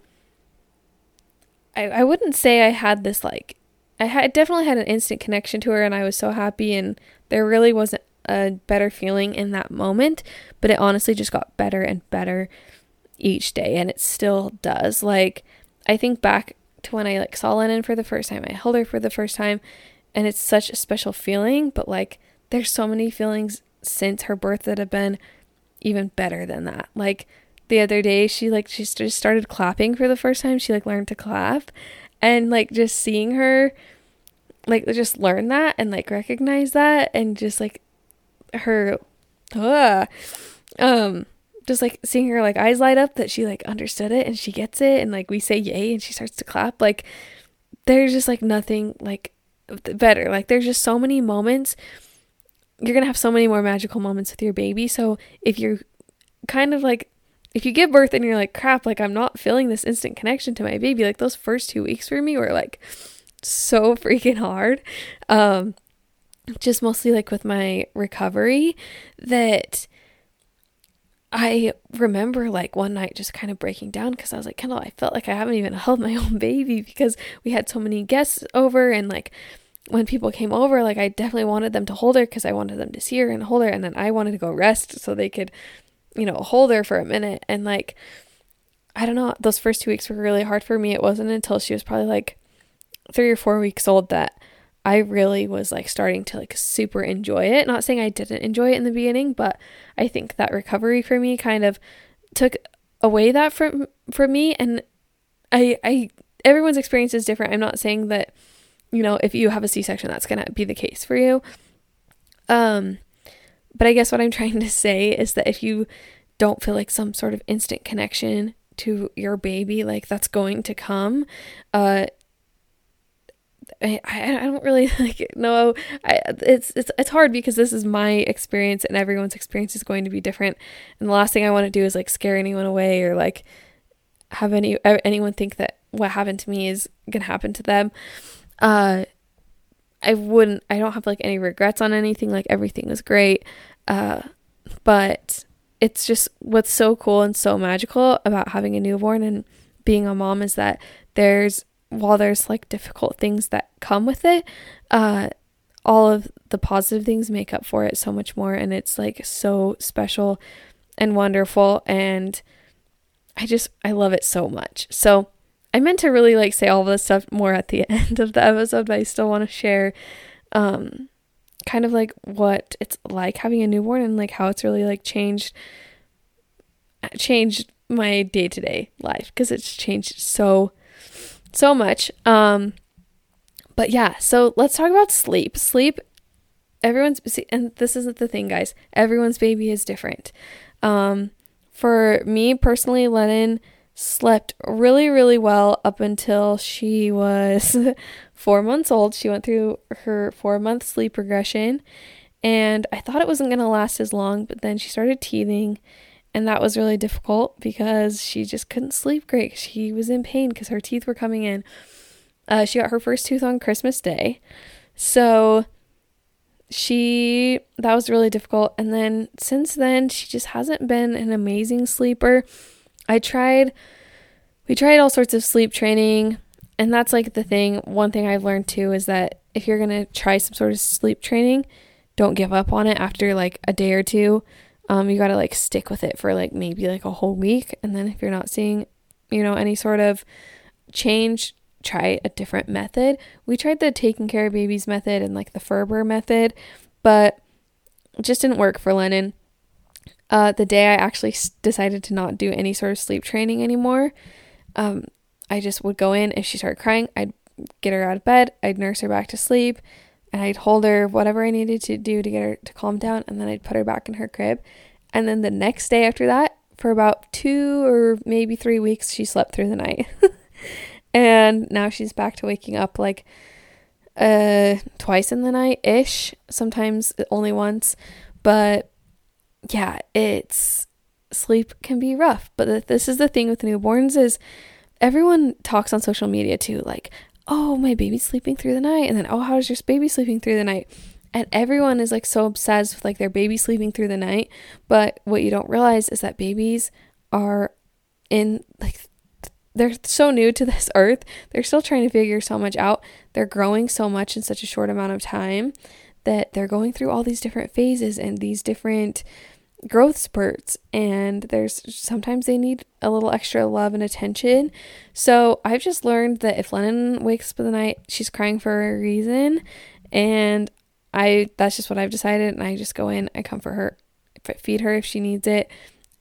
I, I wouldn't say I had this like I had definitely had an instant connection to her and I was so happy and there really wasn't a better feeling in that moment, but it honestly just got better and better each day and it still does. Like I think back to when I like saw Lennon for the first time, I held her for the first time and it's such a special feeling, but like there's so many feelings since her birth that have been even better than that. Like the other day she like she just started clapping for the first time. She like learned to clap and like just seeing her like just learn that and like recognize that and just like her uh, um just like seeing her like eyes light up that she like understood it and she gets it and like we say yay and she starts to clap like there's just like nothing like better. Like there's just so many moments. You're gonna have so many more magical moments with your baby. So if you're kind of like if you give birth and you're like, crap, like I'm not feeling this instant connection to my baby, like those first two weeks for me were like so freaking hard. Um, just mostly like with my recovery that I remember like one night just kind of breaking down because I was like, Kendall, I felt like I haven't even held my own baby because we had so many guests over and like when people came over, like I definitely wanted them to hold her because I wanted them to see her and hold her, and then I wanted to go rest so they could, you know, hold there for a minute. And like, I don't know, those first two weeks were really hard for me. It wasn't until she was probably like three or four weeks old that I really was like starting to like super enjoy it. Not saying I didn't enjoy it in the beginning, but I think that recovery for me kind of took away that from from me and I I everyone's experience is different. I'm not saying that you know, if you have a C-section that's going to be the case for you. Um but I guess what I'm trying to say is that if you don't feel like some sort of instant connection to your baby like that's going to come uh I, I don't really like no I, it's it's it's hard because this is my experience and everyone's experience is going to be different. And the last thing I want to do is like scare anyone away or like have any anyone think that what happened to me is gonna happen to them. Uh, I wouldn't. I don't have like any regrets on anything. Like everything was great. Uh, but it's just what's so cool and so magical about having a newborn and being a mom is that there's while there's like difficult things that come with it, uh, all of the positive things make up for it so much more. And it's like so special and wonderful. And I just, I love it so much. So I meant to really like say all of this stuff more at the end of the episode, but I still want to share, um, kind of like what it's like having a newborn and like how it's really like changed changed my day-to-day life because it's changed so so much. Um, but yeah, so let's talk about sleep. Sleep, everyone's, see, and this isn't the thing, guys. Everyone's baby is different. Um, for me personally, Lennon slept really, really well up until she was four months old. She went through her four month sleep regression, and I thought it wasn't going to last as long, but then she started teething and that was really difficult because she just couldn't sleep great. She was in pain because her teeth were coming in. Uh, she got her first tooth on Christmas Day. So she, that was really difficult. And then since then, she just hasn't been an amazing sleeper. I tried, we tried all sorts of sleep training. And that's like the thing. One thing I've learned too is that if you're going to try some sort of sleep training, don't give up on it after like a day or two um, you got to like stick with it for like maybe like a whole week. And then if you're not seeing, you know, any sort of change, try a different method. We tried the Taking Cara Babies method and like the Ferber method, but it just didn't work for Lennon. Uh, the day I actually decided to not do any sort of sleep training anymore, um, I just would go in. If she started crying, I'd get her out of bed, I'd nurse her back to sleep, and I'd hold her whatever I needed to do to get her to calm down and then I'd put her back in her crib. And then the next day after that, for about 2 or maybe 3 weeks, she slept through the night. and now she's back to waking up like uh twice in the night ish, sometimes only once. But yeah, it's sleep can be rough. But this is the thing with newborns is everyone talks on social media too like oh, my baby's sleeping through the night. And then, oh, how's your baby sleeping through the night? And everyone is like so obsessed with like their baby sleeping through the night. But what you don't realize is that babies are in like, they're so new to this earth. They're still trying to figure so much out. They're growing so much in such a short amount of time that they're going through all these different phases and these different growth spurts and there's sometimes they need a little extra love and attention. So I've just learned that if Lennon wakes up in the night, she's crying for a reason and I that's just what I've decided and I just go in, I comfort her, feed her if she needs it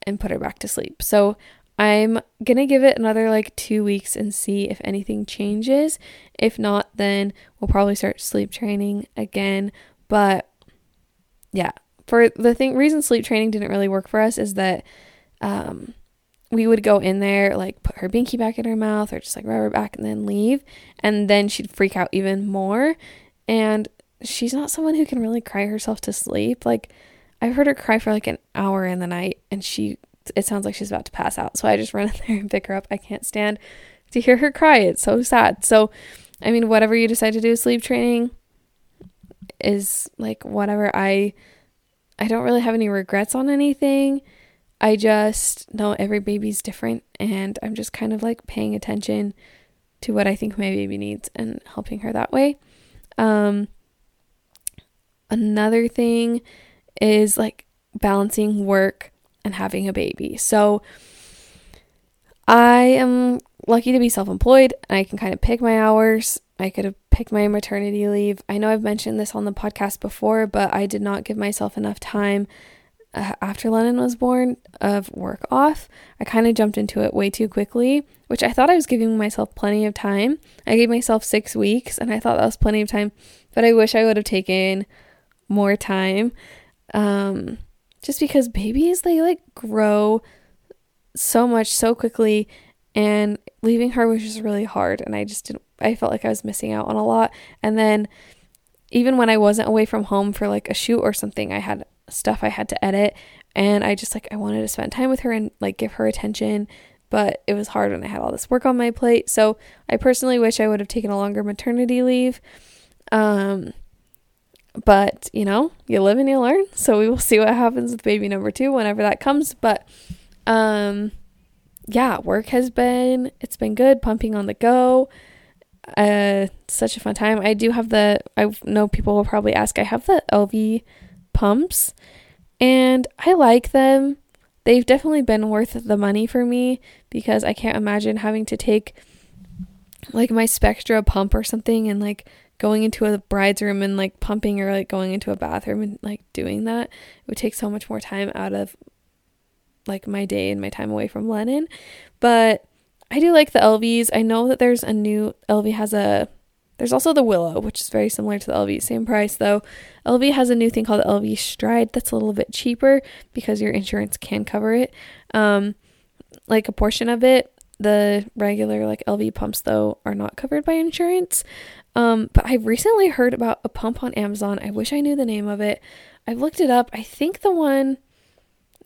and put her back to sleep. So I'm going to give it another like 2 weeks and see if anything changes. If not, then we'll probably start sleep training again, but yeah, for the thing reason sleep training didn't really work for us is that um, we would go in there like put her binky back in her mouth or just like rub her back and then leave and then she'd freak out even more and she's not someone who can really cry herself to sleep like i've heard her cry for like an hour in the night and she it sounds like she's about to pass out. So I just run in there and pick her up. I can't stand to hear her cry. It's so sad. So, I mean, whatever you decide to do, sleep training is like whatever. I I don't really have any regrets on anything. I just know every baby's different and I'm just kind of like paying attention to what I think my baby needs and helping her that way. Um another thing is like balancing work and having a baby. So I am lucky to be self employed and I can kind of pick my hours. I could have picked my maternity leave. I know I've mentioned this on the podcast before, but I did not give myself enough time uh, after Lennon was born of work off. I kind of jumped into it way too quickly, which I thought I was giving myself plenty of time. I gave myself six weeks and I thought that was plenty of time, but I wish I would have taken more time. Um, just because babies, they like grow so much so quickly and leaving her was just really hard and I just didn't I felt like I was missing out on a lot. And then even when I wasn't away from home for like a shoot or something I had stuff I had to edit and I just like I wanted to spend time with her and like give her attention but it was hard when I had all this work on my plate. So I personally wish I would have taken a longer maternity leave um but you know you live and you learn so we will see what happens with baby number 2 whenever that comes but um yeah, work has been it's been good, pumping on the go. Uh such a fun time. I do have the I know people will probably ask. I have the Elvie pumps and I like them. They've definitely been worth the money for me because I can't imagine having to take like my Spectra pump or something and like going into a bride's room and like pumping or like going into a bathroom and like doing that. It would take so much more time out of like my day and my time away from Lennon. But I do like the Elvies. I know that there's a new Elvie has a there's also the Willow, which is very similar to the Elvie, same price though. Elvie has a new thing called the Elvie Stride that's a little bit cheaper because your insurance can cover it. Um, like a portion of it. The regular like Elvie pumps though are not covered by insurance. Um, but I've recently heard about a pump on Amazon. I wish I knew the name of it. I've looked it up. I think the one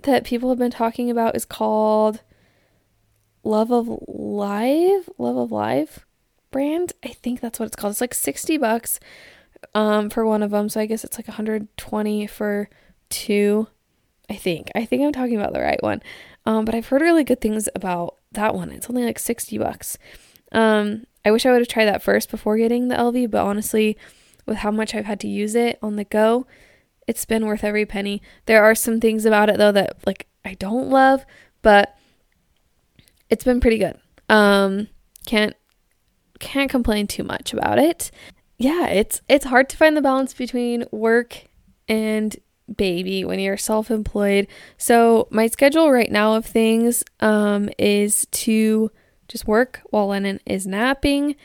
that people have been talking about is called Love of Live, Love of Live brand. I think that's what it's called. It's like 60 bucks um for one of them, so I guess it's like 120 for two. I think. I think I'm talking about the right one. Um but I've heard really good things about that one. It's only like 60 bucks. Um I wish I would have tried that first before getting the Elvie, but honestly, with how much I've had to use it on the go, it's been worth every penny. There are some things about it though that like I don't love, but it's been pretty good. Um can't can't complain too much about it. Yeah, it's it's hard to find the balance between work and baby when you're self-employed. So, my schedule right now of things um is to just work while Lennon is napping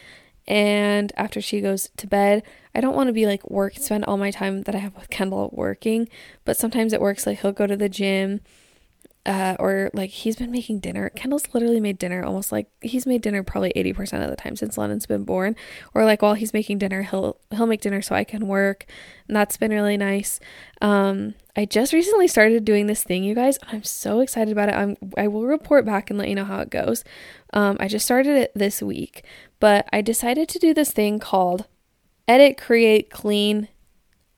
and after she goes to bed, I don't want to be like work, spend all my time that I have with Kendall working, but sometimes it works. Like he'll go to the gym, uh, or like he's been making dinner. Kendall's literally made dinner almost like he's made dinner probably 80% of the time since Lennon's been born. Or like while he's making dinner, he'll he'll make dinner so I can work. And that's been really nice. Um, I just recently started doing this thing, you guys. I'm so excited about it. I'm I will report back and let you know how it goes. Um, I just started it this week, but I decided to do this thing called edit, create, clean,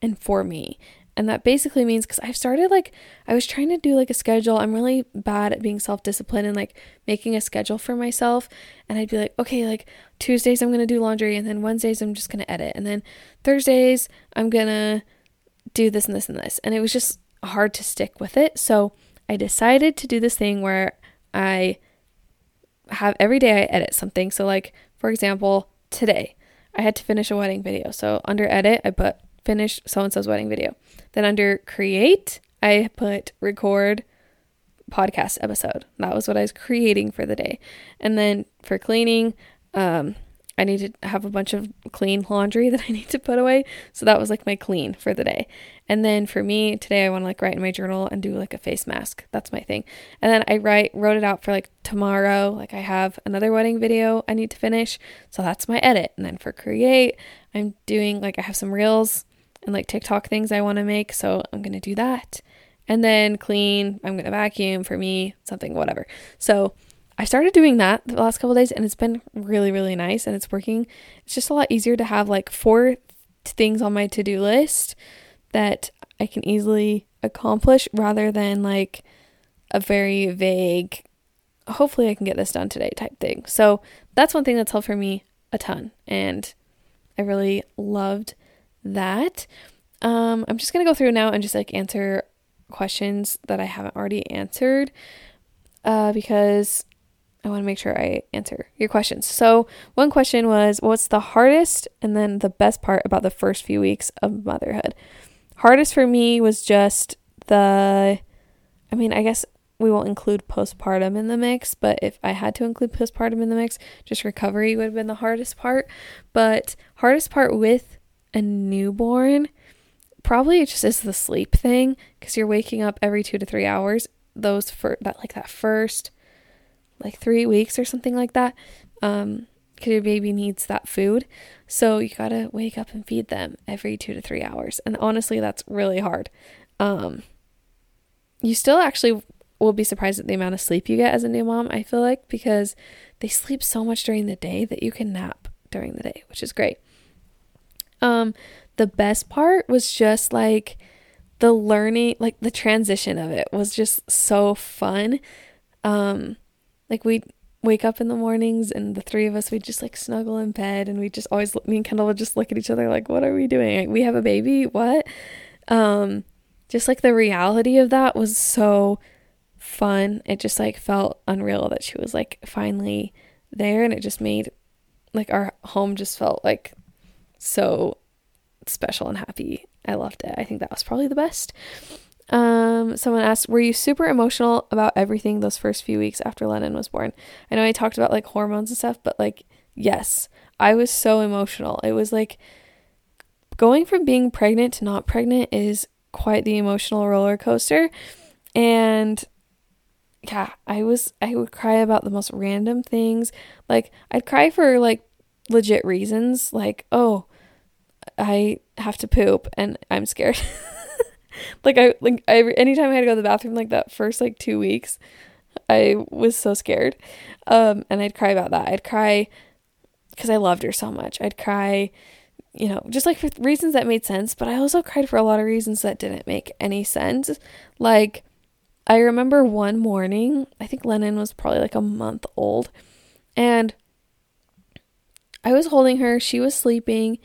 and for me. And that basically means because I've started like, I was trying to do like a schedule. I'm really bad at being self disciplined and like making a schedule for myself. And I'd be like, okay, like Tuesdays I'm going to do laundry. And then Wednesdays I'm just going to edit. And then Thursdays I'm going to do this and this and this. And it was just hard to stick with it. So I decided to do this thing where I have every day I edit something. So, like, for example, today I had to finish a wedding video. So, under edit, I put finish so and so's wedding video. Then, under create, I put record podcast episode. That was what I was creating for the day. And then for cleaning, um, I need to have a bunch of clean laundry that I need to put away. So that was like my clean for the day. And then for me today, I want to like write in my journal and do like a face mask. That's my thing. And then I write wrote it out for like tomorrow. Like I have another wedding video I need to finish. So that's my edit. And then for create, I'm doing like I have some reels and like TikTok things I want to make. So I'm gonna do that. and then clean. I'm going to vacuum for me, something, whatever. So I started doing that the last couple days and it's been really, really nice and it's working. It's just a lot easier to have like four things on my to do list that I can easily accomplish rather than like a very vague, hopefully I can get this done today type thing. So that's one thing that's helped for me a ton. And I really loved that. Um, I'm just going to go through now and just like answer questions that I haven't already answered uh, because I want to make sure I answer your questions. So, one question was what's the hardest and then the best part about the first few weeks of motherhood? Hardest for me was just the, I mean, I guess we won't include postpartum in the mix, but if I had to include postpartum in the mix, just recovery would have been the hardest part. But hardest part with a newborn probably just is the sleep thing because you're waking up every two to three hours. Those for that like that first like three weeks or something like that. Um, because your baby needs that food. So you gotta wake up and feed them every two to three hours. And honestly, that's really hard. Um, you still actually will be surprised at the amount of sleep you get as a new mom, I feel like, because they sleep so much during the day that you can nap during the day, which is great. Um, the best part was just like the learning, like the transition of it was just so fun. Um, like we'd wake up in the mornings and the three of us we'd just like snuggle in bed and we just always me and Kendall would just look at each other like, what are we doing? Like, we have a baby? What? Um, just like the reality of that was so fun. It just like felt unreal that she was like finally there and it just made like our home just felt like so special and happy. I loved it. I think that was probably the best. Um, someone asked, Were you super emotional about everything those first few weeks after Lennon was born? I know I talked about like hormones and stuff, but like, yes, I was so emotional. It was like going from being pregnant to not pregnant is quite the emotional roller coaster. And yeah, I was, I would cry about the most random things. Like, I'd cry for like legit reasons, like, oh, I have to poop and I'm scared. like I like I anytime I had to go to the bathroom like that first like 2 weeks, I was so scared. Um and I'd cry about that. I'd cry cuz I loved her so much. I'd cry you know, just like for reasons that made sense, but I also cried for a lot of reasons that didn't make any sense. Like I remember one morning, I think Lennon was probably like a month old, and I was holding her, she was sleeping,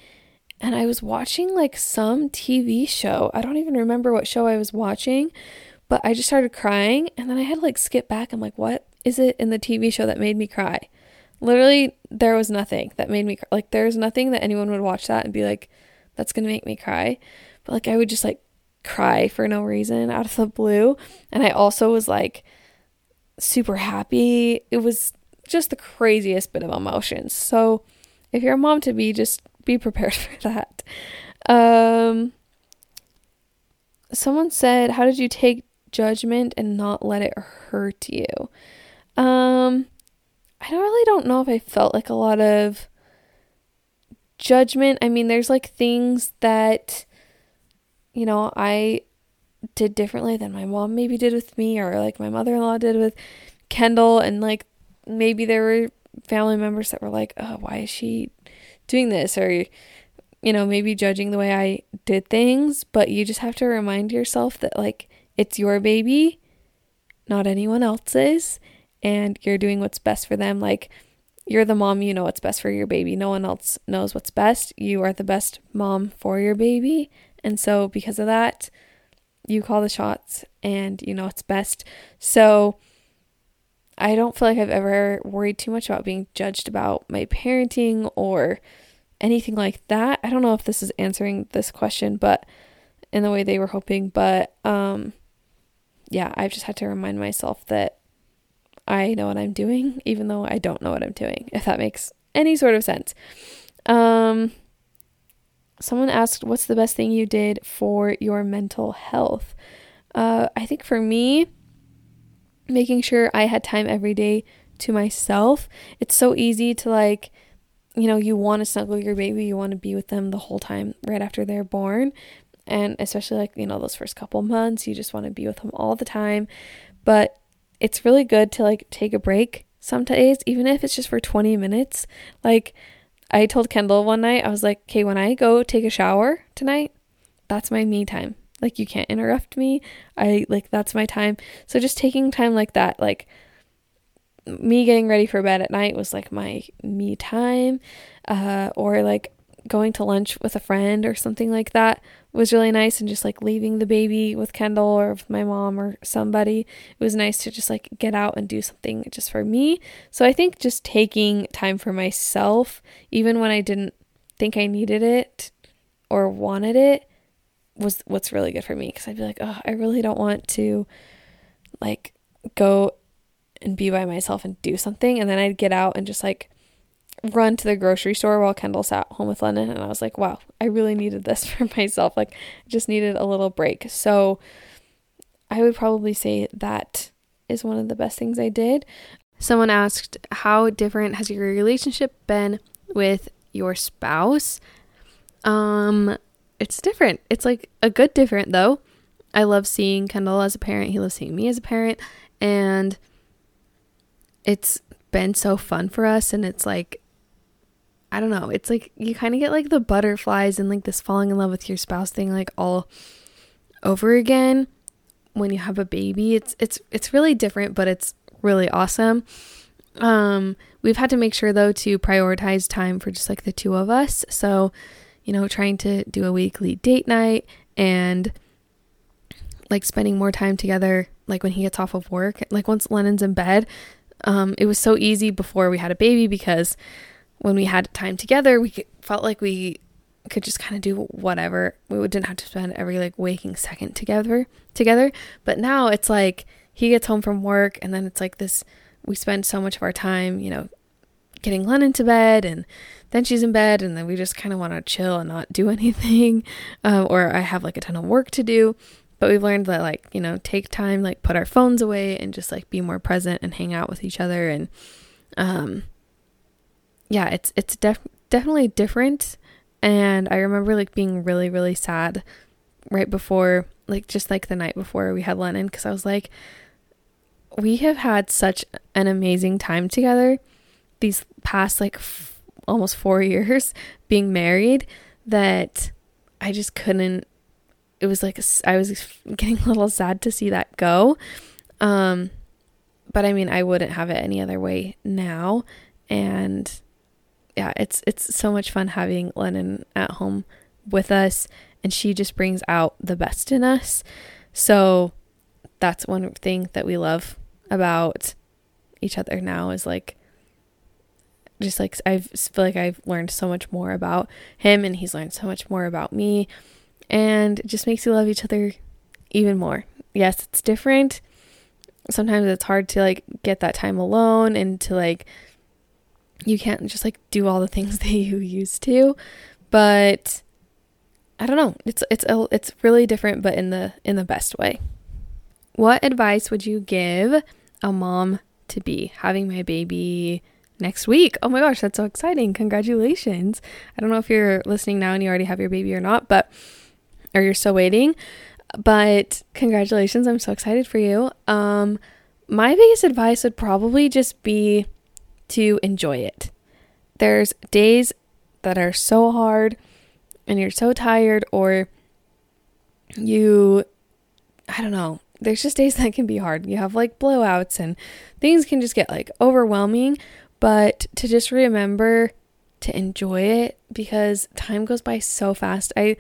and I was watching like some TV show. I don't even remember what show I was watching, but I just started crying and then I had to like skip back. I'm like, what is it in the TV show that made me cry? Literally, there was nothing that made me cry. Like, there's nothing that anyone would watch that and be like, that's gonna make me cry. But like, I would just like cry for no reason out of the blue. And I also was like super happy. It was just the craziest bit of emotions. So, if you're a mom to be, just be prepared for that. Um, someone said, How did you take judgment and not let it hurt you? Um, I don't really don't know if I felt like a lot of judgment. I mean, there's like things that, you know, I did differently than my mom maybe did with me, or like my mother in law did with Kendall, and like maybe there were family members that were like, oh, why is she doing this or you know maybe judging the way I did things but you just have to remind yourself that like it's your baby not anyone else's and you're doing what's best for them. Like you're the mom you know what's best for your baby. No one else knows what's best. You are the best mom for your baby. And so because of that you call the shots and you know what's best. So I don't feel like I've ever worried too much about being judged about my parenting or anything like that. I don't know if this is answering this question, but in the way they were hoping, but um yeah, I've just had to remind myself that I know what I'm doing even though I don't know what I'm doing, if that makes any sort of sense. Um someone asked what's the best thing you did for your mental health? Uh I think for me making sure I had time every day to myself. It's so easy to like, you know, you want to snuggle your baby, you want to be with them the whole time right after they're born. And especially like, you know, those first couple months, you just want to be with them all the time. But it's really good to like take a break some days, even if it's just for 20 minutes. Like, I told Kendall one night, I was like, okay, when I go take a shower tonight, that's my me time. Like, you can't interrupt me. I like, that's my time. So, just taking time like that, like, me getting ready for bed at night was like my me time. Uh, or like going to lunch with a friend or something like that was really nice and just like leaving the baby with Kendall or with my mom or somebody. It was nice to just like get out and do something just for me. So I think just taking time for myself, even when I didn't think I needed it or wanted it, was what's really good for me because I'd be like, oh, I really don't want to like go and be by myself and do something. And then I'd get out and just like run to the grocery store while Kendall sat home with Lennon. And I was like, wow, I really needed this for myself. Like, I just needed a little break. So I would probably say that is one of the best things I did. Someone asked, How different has your relationship been with your spouse? Um, it's different. It's like a good different though. I love seeing Kendall as a parent. He loves seeing me as a parent. And it's been so fun for us. And it's like I don't know. It's like you kind of get like the butterflies and like this falling in love with your spouse thing like all over again when you have a baby. It's it's it's really different, but it's really awesome. Um we've had to make sure though to prioritize time for just like the two of us. So, you know, trying to do a weekly date night and like spending more time together like when he gets off of work. Like once Lennon's in bed, um it was so easy before we had a baby because when we had time together, we felt like we could just kind of do whatever. We didn't have to spend every like waking second together together. But now it's like he gets home from work and then it's like this we spend so much of our time, you know, getting Lennon to bed and then she's in bed and then we just kind of want to chill and not do anything. Um, or I have like a ton of work to do. But we've learned that like, you know, take time, like put our phones away and just like be more present and hang out with each other and um yeah, it's it's def- definitely different. And I remember like being really really sad right before like just like the night before we had Lennon because I was like we have had such an amazing time together these past like almost 4 years being married that I just couldn't it was like I was getting a little sad to see that go. Um but I mean, I wouldn't have it any other way now and yeah, it's it's so much fun having Lennon at home with us and she just brings out the best in us. So that's one thing that we love about each other now is like just like I feel like I've learned so much more about him and he's learned so much more about me and it just makes you love each other even more. Yes, it's different. Sometimes it's hard to like get that time alone and to like you can't just like do all the things that you used to but i don't know it's it's a, it's really different but in the in the best way what advice would you give a mom to be having my baby next week. Oh my gosh that's so exciting. Congratulations. I don't know if you're listening now and you already have your baby or not but or you're still waiting but congratulations. I'm so excited for you. Um my biggest advice would probably just be to enjoy it. There's days that are so hard and you're so tired, or you, I don't know, there's just days that can be hard. You have like blowouts and things can just get like overwhelming, but to just remember to enjoy it because time goes by so fast. I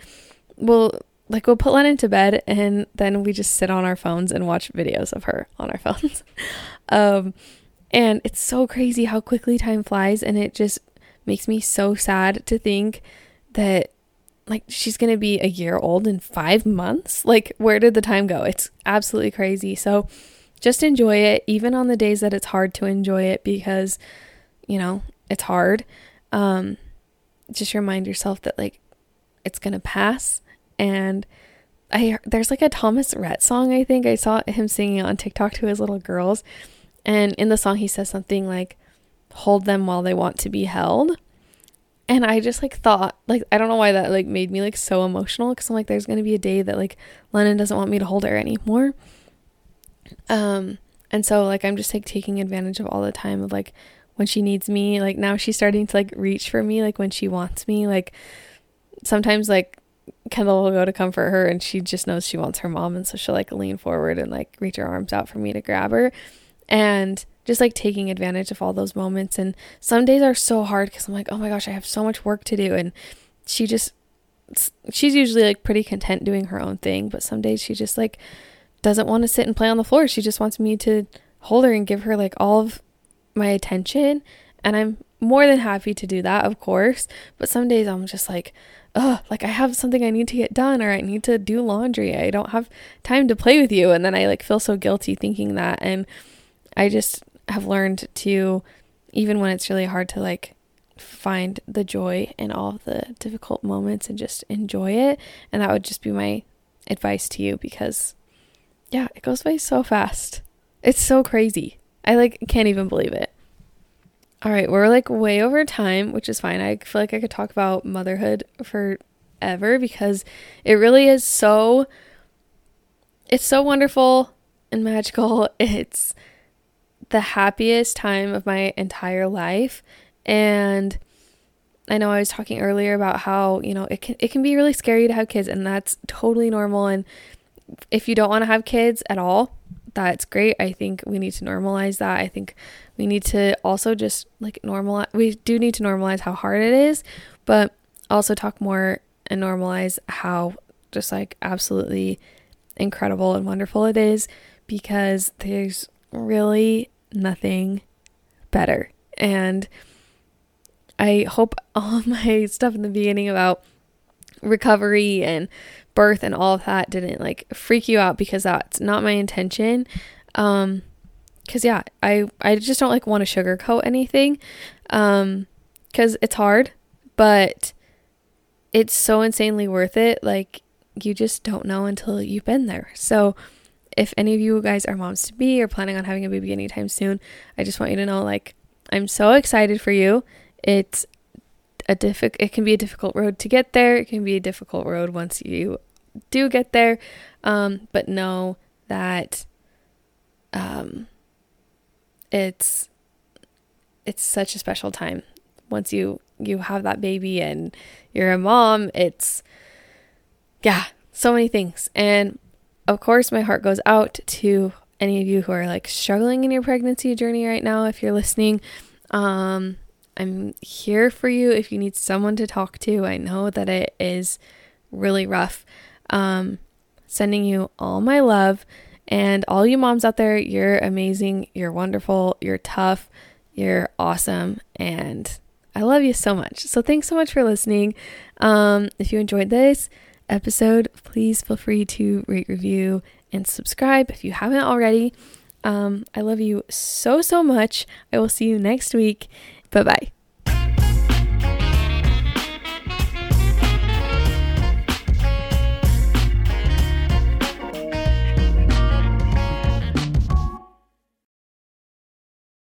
will like we'll put Lennon to bed and then we just sit on our phones and watch videos of her on our phones. um and it's so crazy how quickly time flies. And it just makes me so sad to think that like she's going to be a year old in five months. Like, where did the time go? It's absolutely crazy. So just enjoy it, even on the days that it's hard to enjoy it because, you know, it's hard. Um, just remind yourself that like it's to pass. And I, there's like a Thomas Rhett song, I think I saw him singing on TikTok to his little girls and in the song, he says something like, hold them while they want to be held. And I just like thought, like, I don't know why that like made me like so emotional because I'm like, there's to be a day that like Lennon doesn't want me to hold her anymore. Um, and so like I'm just like taking advantage of all the time of like when she needs me. Like now she's starting to like reach for me, like when she wants me. Like sometimes like Kendall will go to comfort her and she just knows she wants her mom and so she'll like lean forward and like reach her arms out for me to grab her. And just like taking advantage of all those moments. And some days are so hard because I'm like, oh my gosh, I have so much work to do. And she just, she's usually like pretty content doing her own thing, but some days she just like doesn't want to sit and play on the floor. She just wants me to hold her and give her like all of my attention. And I'm more than happy to do that, of course. But some days I'm just like, oh, like I have something I need to get done or I need to do laundry. I don't have time to play with you. And then I like feel so guilty thinking that. And I just have learned to, even when it's really hard to like find the joy in all of the difficult moments and just enjoy it. And that would just be my advice to you because, yeah, it goes by so fast. It's so crazy. I like can't even believe it. All right, we're like way over time, which is fine. I feel like I could talk about motherhood forever because it really is so it's so wonderful and magical. It's the happiest time of my entire life. And I know I was talking earlier about how, you know, it can it can be really scary to have kids and that's totally normal and if you don't want to have kids at all, that's great. I think we need to normalize that. I think we need to also just like normalize we do need to normalize how hard it is, but also talk more and normalize how just like absolutely incredible and wonderful it is because there's really nothing better. And I hope all my stuff in the beginning about recovery and birth and all of that didn't like freak you out because that's not my intention. Um cuz yeah, I I just don't like want to sugarcoat anything. Um cuz it's hard, but it's so insanely worth it. Like you just don't know until you've been there. So if any of you guys are moms to be or planning on having a baby anytime soon, I just want you to know like I'm so excited for you. It's a difficult it can be a difficult road to get there. It can be a difficult road once you do get there. Um, but know that um it's it's such a special time once you you have that baby and you're a mom it's yeah so many things and of course, my heart goes out to any of you who are like struggling in your pregnancy journey right now. If you're listening, um, I'm here for you if you need someone to talk to. I know that it is really rough. Um, sending you all my love and all you moms out there, you're amazing, you're wonderful, you're tough, you're awesome, and I love you so much. So thanks so much for listening. Um, if you enjoyed this, episode, please feel free to rate, review, and subscribe if you haven't already. Um, I love you so, so much. I will see you next week. Bye bye.